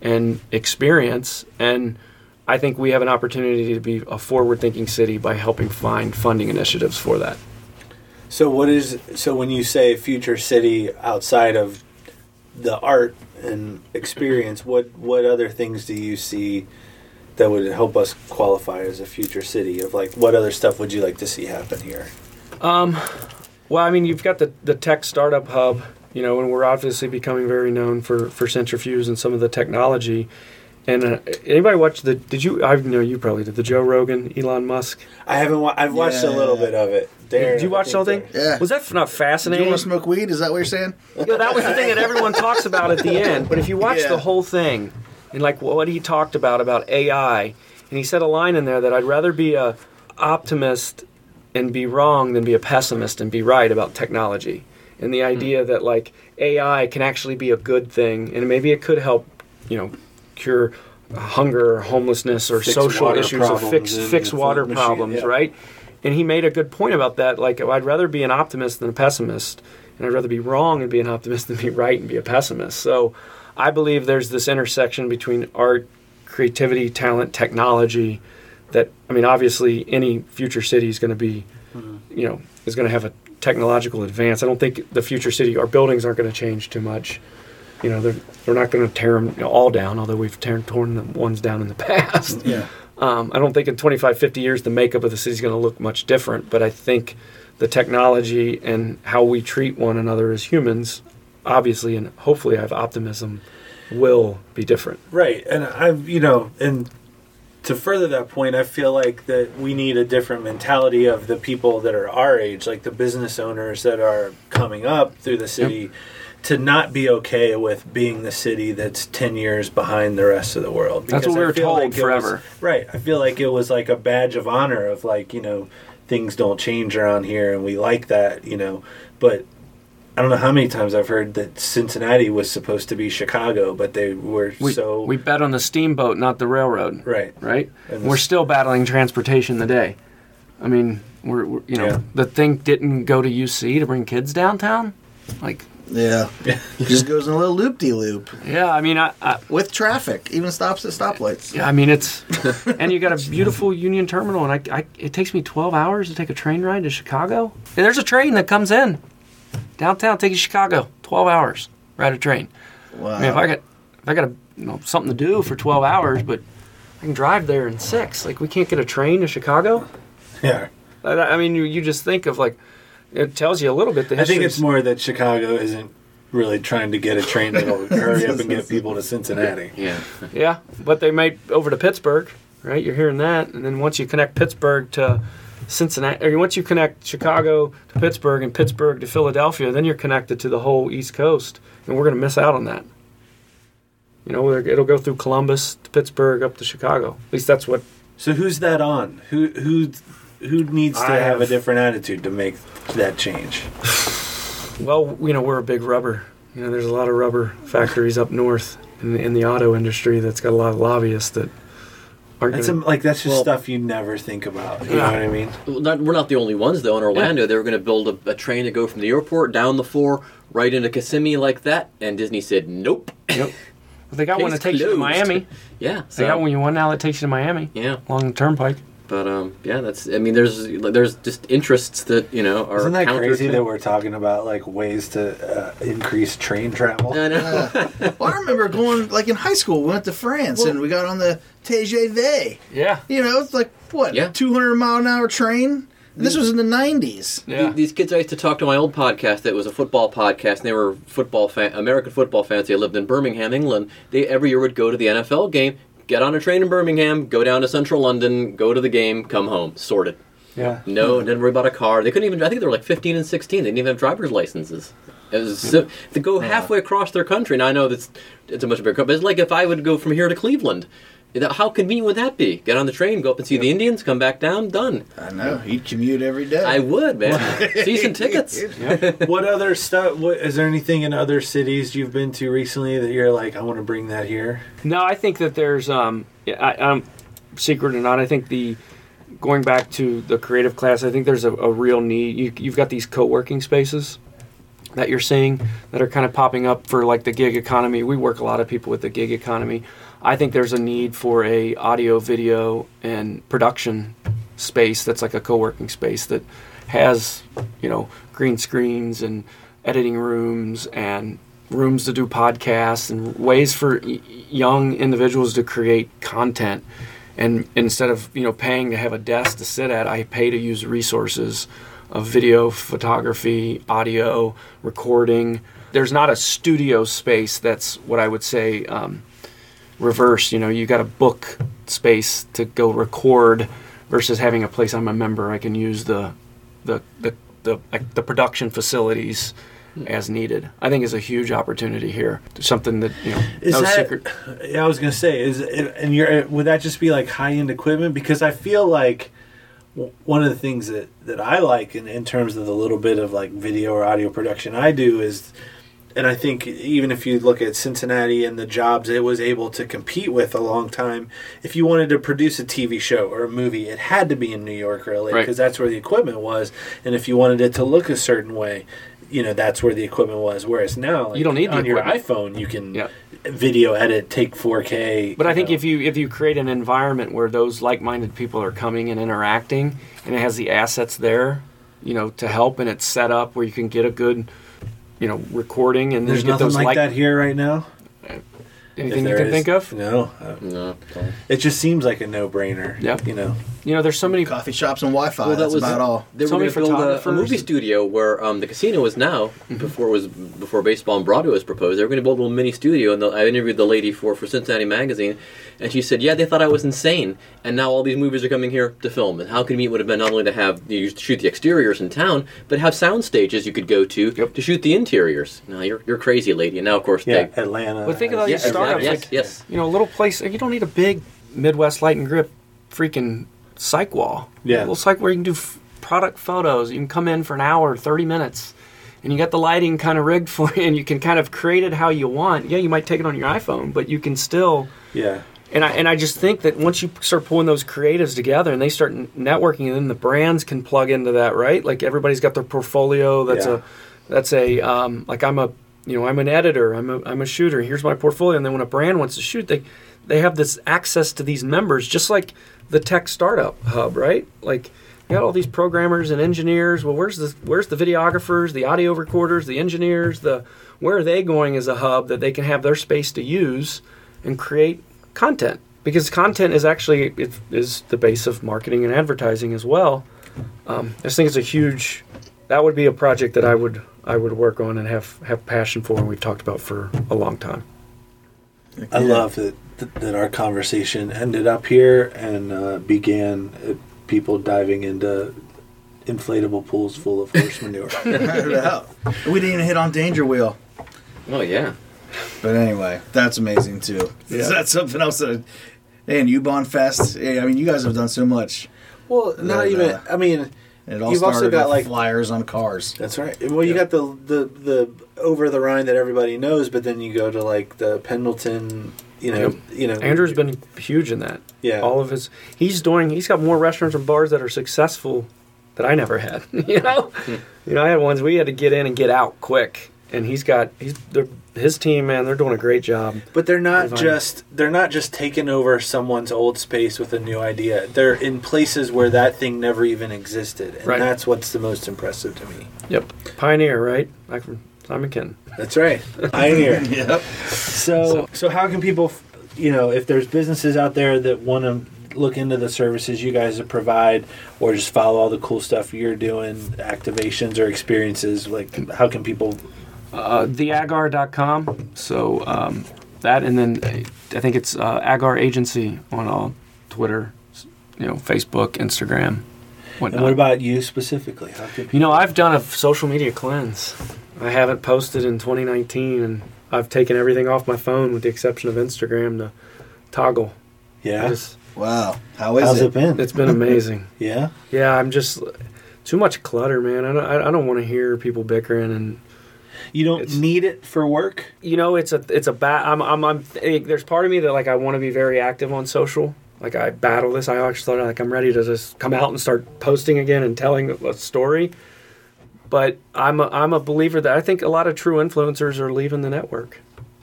and experience. And i think we have an opportunity to be a forward thinking city by helping find funding initiatives for that. So what is so when you say future city outside of the art and experience, what what other things do you see that would help us qualify as a future city? Of like, what other stuff would you like to see happen here? Well, I mean, you've got the, the tech startup hub, you know, and we're obviously becoming very known for, for Cintrifuse and some of the technology. And uh, anybody watch the? Did you? I know you probably did. The Joe Rogan, Elon Musk. I haven't. Wa- I've watched a little bit of it. Darren, did you watch the whole thing? Yeah. Was that f- not Do you want to smoke weed? Is that what you're saying? You know, that was the thing that everyone talks about at the end. But if you watch Yeah. the whole thing, and like what he talked about about AI, and he said a line in there that I'd rather be a optimist and be wrong than be a pessimist and be right about technology. And the hmm. idea that like AI can actually be a good thing, and maybe it could help, you know, cure hunger or homelessness or Fix social issues or fix fix water machine, problems, yeah. right? And he made a good point about that. Like, I'd rather be an optimist than a pessimist, and I'd rather be wrong and be an optimist than be right and be a pessimist. So, I believe there's this intersection between art, creativity, talent, technology. That I mean, obviously, any future city is going to be, you know, is going to have a technological advance. I don't think the future city, our buildings aren't going to change too much. You know, they're they're not going to tear them you know, all down, although we've tear, torn the ones down in the (laughs) past. Yeah. Um, I don't think in 25, 50 years the makeup of the city is going to look much different, but I think the technology and how we treat one another as humans, obviously, and hopefully I have optimism, will be different. Right, and I've you know, and to further that point, I feel like that we need a different mentality of the people that are our age, like the business owners that are coming up through the city, to not be okay with being the city that's ten years behind the rest of the world. That's what we were told like it was- forever. right, I feel like it was like a badge of honor of like you know things don't change around here, and we like that, you know, but. I don't know how many times I've heard that Cincinnati was supposed to be Chicago, but they were We, so we bet on the steamboat, not the railroad. right. Right? And We're still battling transportation today. I mean, we're, we're you know, Yeah. the thing didn't go to UC to bring kids downtown. Like, Yeah. (laughs) Just goes in a little loop de loop yeah, I mean, I, I with traffic, even stops at stoplights. Yeah, I mean it's, (laughs) and you got a beautiful Union Terminal, and I, I, it takes me 12 hours to take a train ride to Chicago. And there's a train that comes in downtown, take you to Chicago, 12 hours, ride a train. Wow. I mean, if I got, if I got a, you know, something to do for 12 hours, but I can drive there in six. Like we can't get a train to Chicago. Yeah. I, I mean, you, you just think of like, it tells you a little bit the I think it's more that Chicago isn't really trying to get a train that'll (laughs) hurry up and get people to Cincinnati. Yeah. Yeah, but they might over to Pittsburgh, right? You're hearing that, and then once you connect Pittsburgh to Cincinnati, or once you connect Chicago to Pittsburgh and Pittsburgh to Philadelphia, then you're connected to the whole East Coast, and we're going to miss out on that. You know, it'll go through Columbus to Pittsburgh up to Chicago. At least that's what. So who's that on? Who who who needs to I have, a different attitude to make that change? (sighs) Well, you know, we're a big rubber. You know, there's a lot of rubber factories up north in the, in the auto industry that's got a lot of lobbyists that. That's gonna, some, like that's just Well- stuff you never think about. You know what I mean? Well, not, we're not the only ones, though. In Orlando, they were going to build a, a train to go from the airport down the four right into Kissimmee like that, and Disney said nope. Yep. They got (laughs) one that Case takes you to. Miami. Yeah, They got one you one now that takes you to Miami yeah, along the turnpike. But um, yeah, that's. I mean, there's there's just interests that you know are Isn't that crazy to- that we're talking about like ways to uh, increase train travel? I know. (laughs) Well, I remember going like in high school. We went to France and we got on the TGV. Yeah. You know, it's like what, Yeah. two hundred mile an hour train. This was in the nineties. Yeah. These kids I used to talk to my old podcast that was a football podcast, and they were football fan, American football fans. They lived in Birmingham, England. They every year would go to the NFL game, get on a train in Birmingham, go down to central London, go to the game, come home, sorted. Yeah. No, didn't worry about a car. They couldn't even. I think they were like 15 and 16. They didn't even have driver's licenses. As si- to go halfway across their country. Now I know that's it's a much bigger country, but it's like if I would go from here to Cleveland. You know, How convenient would that be? Get on the train, go up and see the Indians, come back down, done. I know. He'd commute every day. I would, man. (laughs) Season tickets. (laughs) (laughs) what other stuff? What is there anything in other cities you've been to recently that you're like, I want to bring that here? No, I think that there's um, yeah, I, um, secret or not. I think the going back to the creative class, I think there's a, a real need. You, you've got these co-working spaces that you're seeing that are kind of popping up for like the gig economy. We work a lot of people with the gig economy. I think there's a need for a audio, video, and production space that's like a co-working space that has you know green screens and editing rooms and rooms to do podcasts and ways for y- young individuals to create content. And instead of you know paying to have a desk to sit at i pay to use resources of video photography audio recording. There's not a studio space that's what i would say um, reverse you know you got a book space to go record versus having a place i'm a member i can use the the the the, like the production facilities as needed i think is a huge opportunity here something that you know Is no that? secret Yeah, I was gonna say, is it, and you're would that just be like high end equipment? Because I feel like one of the things that that I like in, in terms of the little bit of like video or audio production I do is, and I think even if you look at Cincinnati and the jobs it was able to compete with a long time, if you wanted to produce a TV show or a movie, it had to be in New York or LA Right. because that's where the equipment was, and if you wanted it to look a certain way. You know that's where the equipment was. Whereas now, like, You don't need on your iPhone. You can Yeah. video edit, take 4K. But I think know. if you if you create an environment where those like-minded people are coming and interacting, and it has the assets there, you know, to help, and it's set up where you can get a good, you know, recording, and there's get nothing those like like that here right now. anything you can is- think of. No, uh, No. it just seems like a no-brainer. Yeah. you know. You know, there's so many. Coffee shops and Wi-Fi. Well, that that's was- about all. They So were many going build a, a movie studio where um, the casino is now. Before it was before baseball and Broadway was proposed, they were going to build a little mini studio. And the, I interviewed the lady for for Cincinnati Magazine, and she said, "Yeah, they thought I was insane, and now all these movies are coming here to film. And how convenient would it have been not only to have you shoot the exteriors in town, but have sound stages you could go to Yep. to shoot the interiors. Now you're you're crazy, lady. And now of course Yeah, they, Atlanta. But think of all has- these yeah, startups, yes, like- yes. You know, a little place. You don't need a big Midwest light and grip, freaking cyc wall. Yeah. a little cyc where you can do f- product photos. You can come in for an hour, thirty minutes, and you got the lighting kind of rigged (laughs) for you, and you can kind of create it how you want. Yeah, you might take it on your iPhone, but you can still. Yeah, And I and I just think that once you start pulling those creatives together and they start networking, and then the brands can plug into that, right? Like everybody's got their portfolio. That's Yeah. a that's a um, like I'm a you know I'm an editor. I'm a I'm a shooter. Here's my portfolio. And then when a brand wants to shoot, they they have this access to these members, just like the tech startup hub, right? Like you got all these programmers and engineers. Well, where's the where's the videographers, the audio recorders, the engineers? The where are they going as a hub that they can have their space to use and create content? Because content is actually it is the base of marketing and advertising as well. Um, I just think it's a huge. That would be a project that I would I would work on and have have passion for, and we've talked about for a long time. I love that that that our conversation ended up here and uh, began at people diving into inflatable pools full of horse manure. (laughs) We didn't even hit on Danger Wheel. Oh yeah. But anyway, that's amazing too. Is that something else that? And Ubon Fest. Yeah, I mean, you guys have done so much. well, not And, even. uh, I mean, it all You've also got, with like- flyers on cars. That's right. Well, you got the the the over the Rhine that everybody knows, but then you go to like the Pendleton. You know, Yep. you know. Andrew's been huge in that. Yeah. all of his he's doing. He's got more restaurants and bars that are successful that I never had. (laughs) you know, you know, I had ones we had to get in and get out quick, and he's got he's his team man. They're doing a great job. But they're not Divine. just they're not just taking over someone's old space with a new idea. They're in places where that thing never even existed, and Right. that's what's the most impressive to me. Yep, pioneer, right? Like from Simon Ken. That's right, (laughs) pioneer. (laughs) Yep. So, so how can people, you know, if there's businesses out there that want to look into the services you guys provide, or just follow all the cool stuff you're doing, activations or experiences, like how can people? Uh, theagar.com. So um, that, and then uh, I think it's uh, Agar Agency on all Twitter, you know, Facebook, Instagram, whatnot. And what about you specifically? How can you know, I've done a social media cleanse. I haven't posted in 2019, and I've taken everything off my phone with the exception of Instagram to toggle. I Yeah. just- Wow. How is How's it? it been? it's been amazing. (laughs) Yeah. yeah, I'm just too much clutter, man. I don't, I I don't want to hear people bickering and You don't It's- need it for work. you know it's a it's a bat I'm, I'm I'm eh, there's part of me that like I want to be very active on social. Like I battle this I actually thought like I'm ready to just come out and start posting again and telling a story. But I'm a, I'm a believer that I think a lot of true influencers are leaving the network.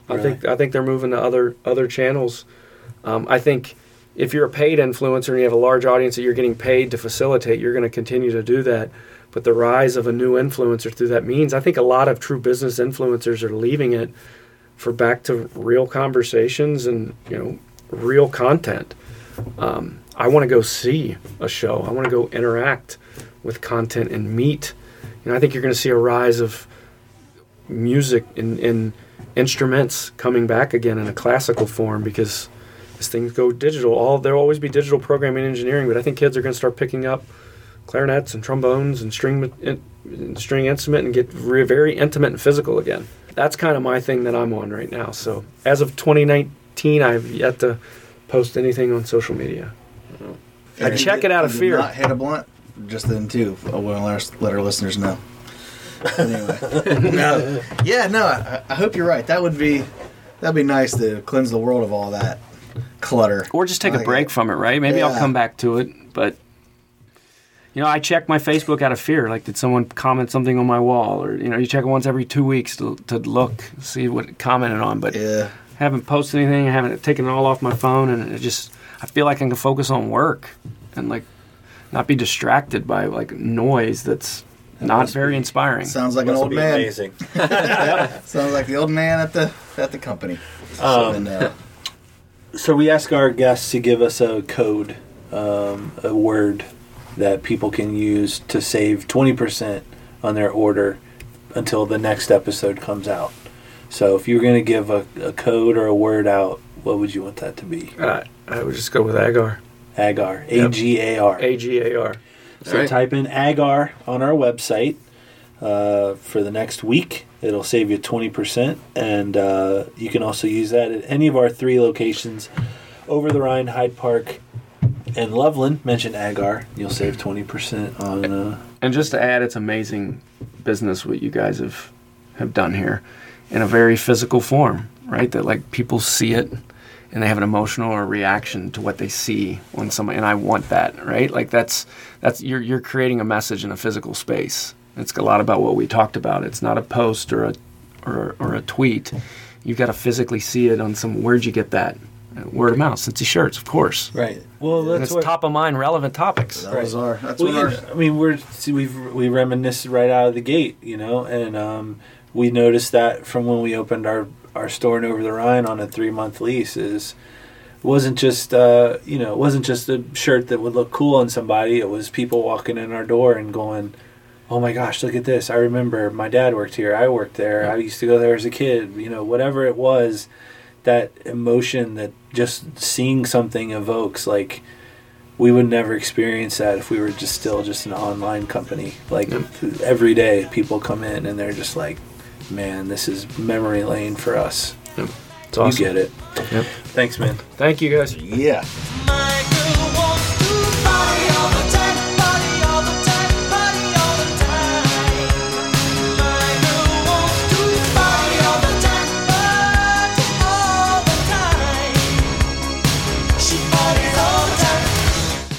I think I think they're moving to other other channels. Um, I think if you're a paid influencer and you have a large audience that you're getting paid to facilitate you're going to continue to do that but the rise of a new influencer through that means I think a lot of true business influencers are leaving it for back to real conversations and you know real content. Um, I want to go see a show. I want to go interact with content and meet. Know, I think you're going to see a rise of music and, and instruments coming back again in a classical form because as things go digital, all there'll always be digital programming and engineering, but I think kids are going to start picking up clarinets and trombones and string and string instrument and get re- very intimate and physical again. That's kind of my thing that I'm on right now. So as of 2019, I've yet to post anything on social media. I check it out of fear. Not hit a blunt. Just then too. I want to let our, listeners know. Anyway, (laughs) no, yeah, no. I, I hope you're right. That would be that'd be nice to cleanse the world of all that clutter. Or just take a break it. from it, right? Maybe I'll come back to it, but you know, I check my Facebook out of fear. Like, did someone comment something on my wall, or you know, you check it once every two weeks to to look, see what it commented on. But Yeah, haven't posted anything. I haven't taken it all off my phone, and it just I feel like I can focus on work and like not be distracted by like noise that's not very be- inspiring. sounds like an old man. amazing. (laughs) (laughs) Sounds like the old man at the at the company. Um, And, uh, So we ask our guests to give us a code, um, a word that people can use to save 20% on their order until the next episode comes out. So if you were going to give a, a code or a word out, what would you want that to be? Uh, I would just go with agar. Agar. A G A R. A G A R. So Alright. type in agar on our website uh, for the next week. It'll save you 20%. And uh, you can also use that at any of our three locations over the Rhine, Hyde Park, and Loveland. Mention agar. You'll save 20% on. Uh, And just to add, it's amazing business what you guys have have done here in a very physical form, right? That like people see it and they have an emotional or reaction to what they see when somebody and I want that, right? Like that's that's you're you're creating a message in a physical space. It's a lot about what we talked about. It's not a post or a or, or a tweet. You've got to physically see it on some. Where'd you get that? Word of mouth, Cincy shirts, of course. right. Well, And that's it's what. top of mind, relevant topics. that was our. That's Well, what you our. I mean, we're see, we've we reminisced right out of the gate, you know, and um, we noticed that from when we opened our our store in Over the Rhine on a three month lease is wasn't just uh, you know it wasn't just a shirt that would look cool on somebody. It was people walking in our door and going, "Oh my gosh, look at this! I remember my dad worked here. I worked there. I used to go there as a kid. You know, whatever it was." That emotion that just seeing something evokes, like we would never experience that if we were just still just an online company. Like every day, people come in and they're just like, "Man, this is memory lane for us." It's awesome. You get it. Yep. Thanks, man. Thank you guys. Yeah.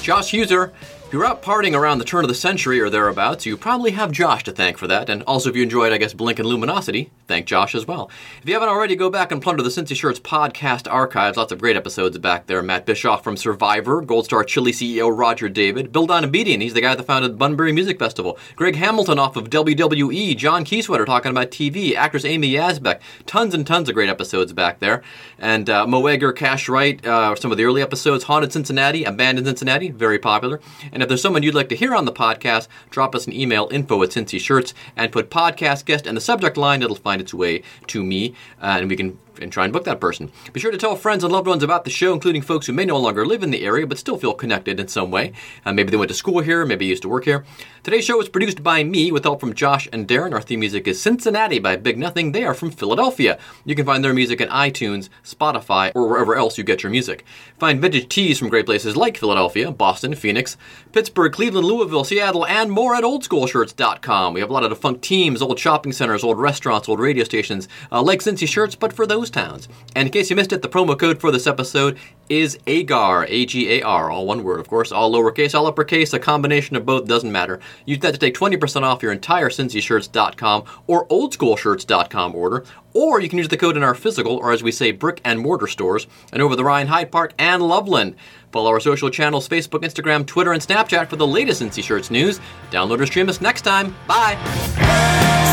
Josh Heuser, if you're out partying around the turn of the century or thereabouts, you probably have Josh to thank for that. And also, if you enjoyed, I guess, Blink and Luminosity, thank Josh as well. If you haven't already, go back and plunder the Cincy Shirts podcast archives. Lots of great episodes back there. Matt Bischoff from Survivor, Gold Star Chili CEO Roger David, Bill Donabedian, he's the guy that founded the Bunbury Music Festival, Greg Hamilton off of WWE, John Kiesewetter talking about TV, actress Amy Yasbeck. Tons and tons of great episodes back there. And uh, Mo Egger, Cash Wright, uh, some of the early episodes, Haunted Cincinnati, Abandoned Cincinnati, very popular. If there's someone you'd like to hear on the podcast, drop us an email, info at Cincy Shirts, and put podcast guest in the subject line. It'll find its way to me, uh, and we can and try and book that person. Be sure to tell friends and loved ones about the show, including folks who may no longer live in the area but still feel connected in some way. Uh, maybe they went to school here, maybe used to work here. Today's show was produced by me with help from Josh and Darren. Our theme music is Cincinnati by Big Nothing. They are from Philadelphia. You can find their music at iTunes, Spotify, or wherever else you get your music. Find vintage tees from great places like Philadelphia, Boston, Phoenix, Pittsburgh, Cleveland, Louisville, Seattle, and more at oldschoolshirts.com. We have a lot of defunct teams, old shopping centers, old restaurants, old radio stations, uh, like Cincy shirts, but for those towns. And in case you missed it, the promo code for this episode is AGAR, A G A R, all one word, of course, all lowercase, all uppercase, a combination of both, doesn't matter. Use that to take 20% off your entire CincyShirts.com or OldSchoolShirts.com order, or you can use the code in our physical, or as we say, brick and mortar stores, and over the Rhine Hyde Park and Loveland. Follow our social channels Facebook, Instagram, Twitter, and Snapchat for the latest Cincy Shirts news. Download or stream us next time. Bye.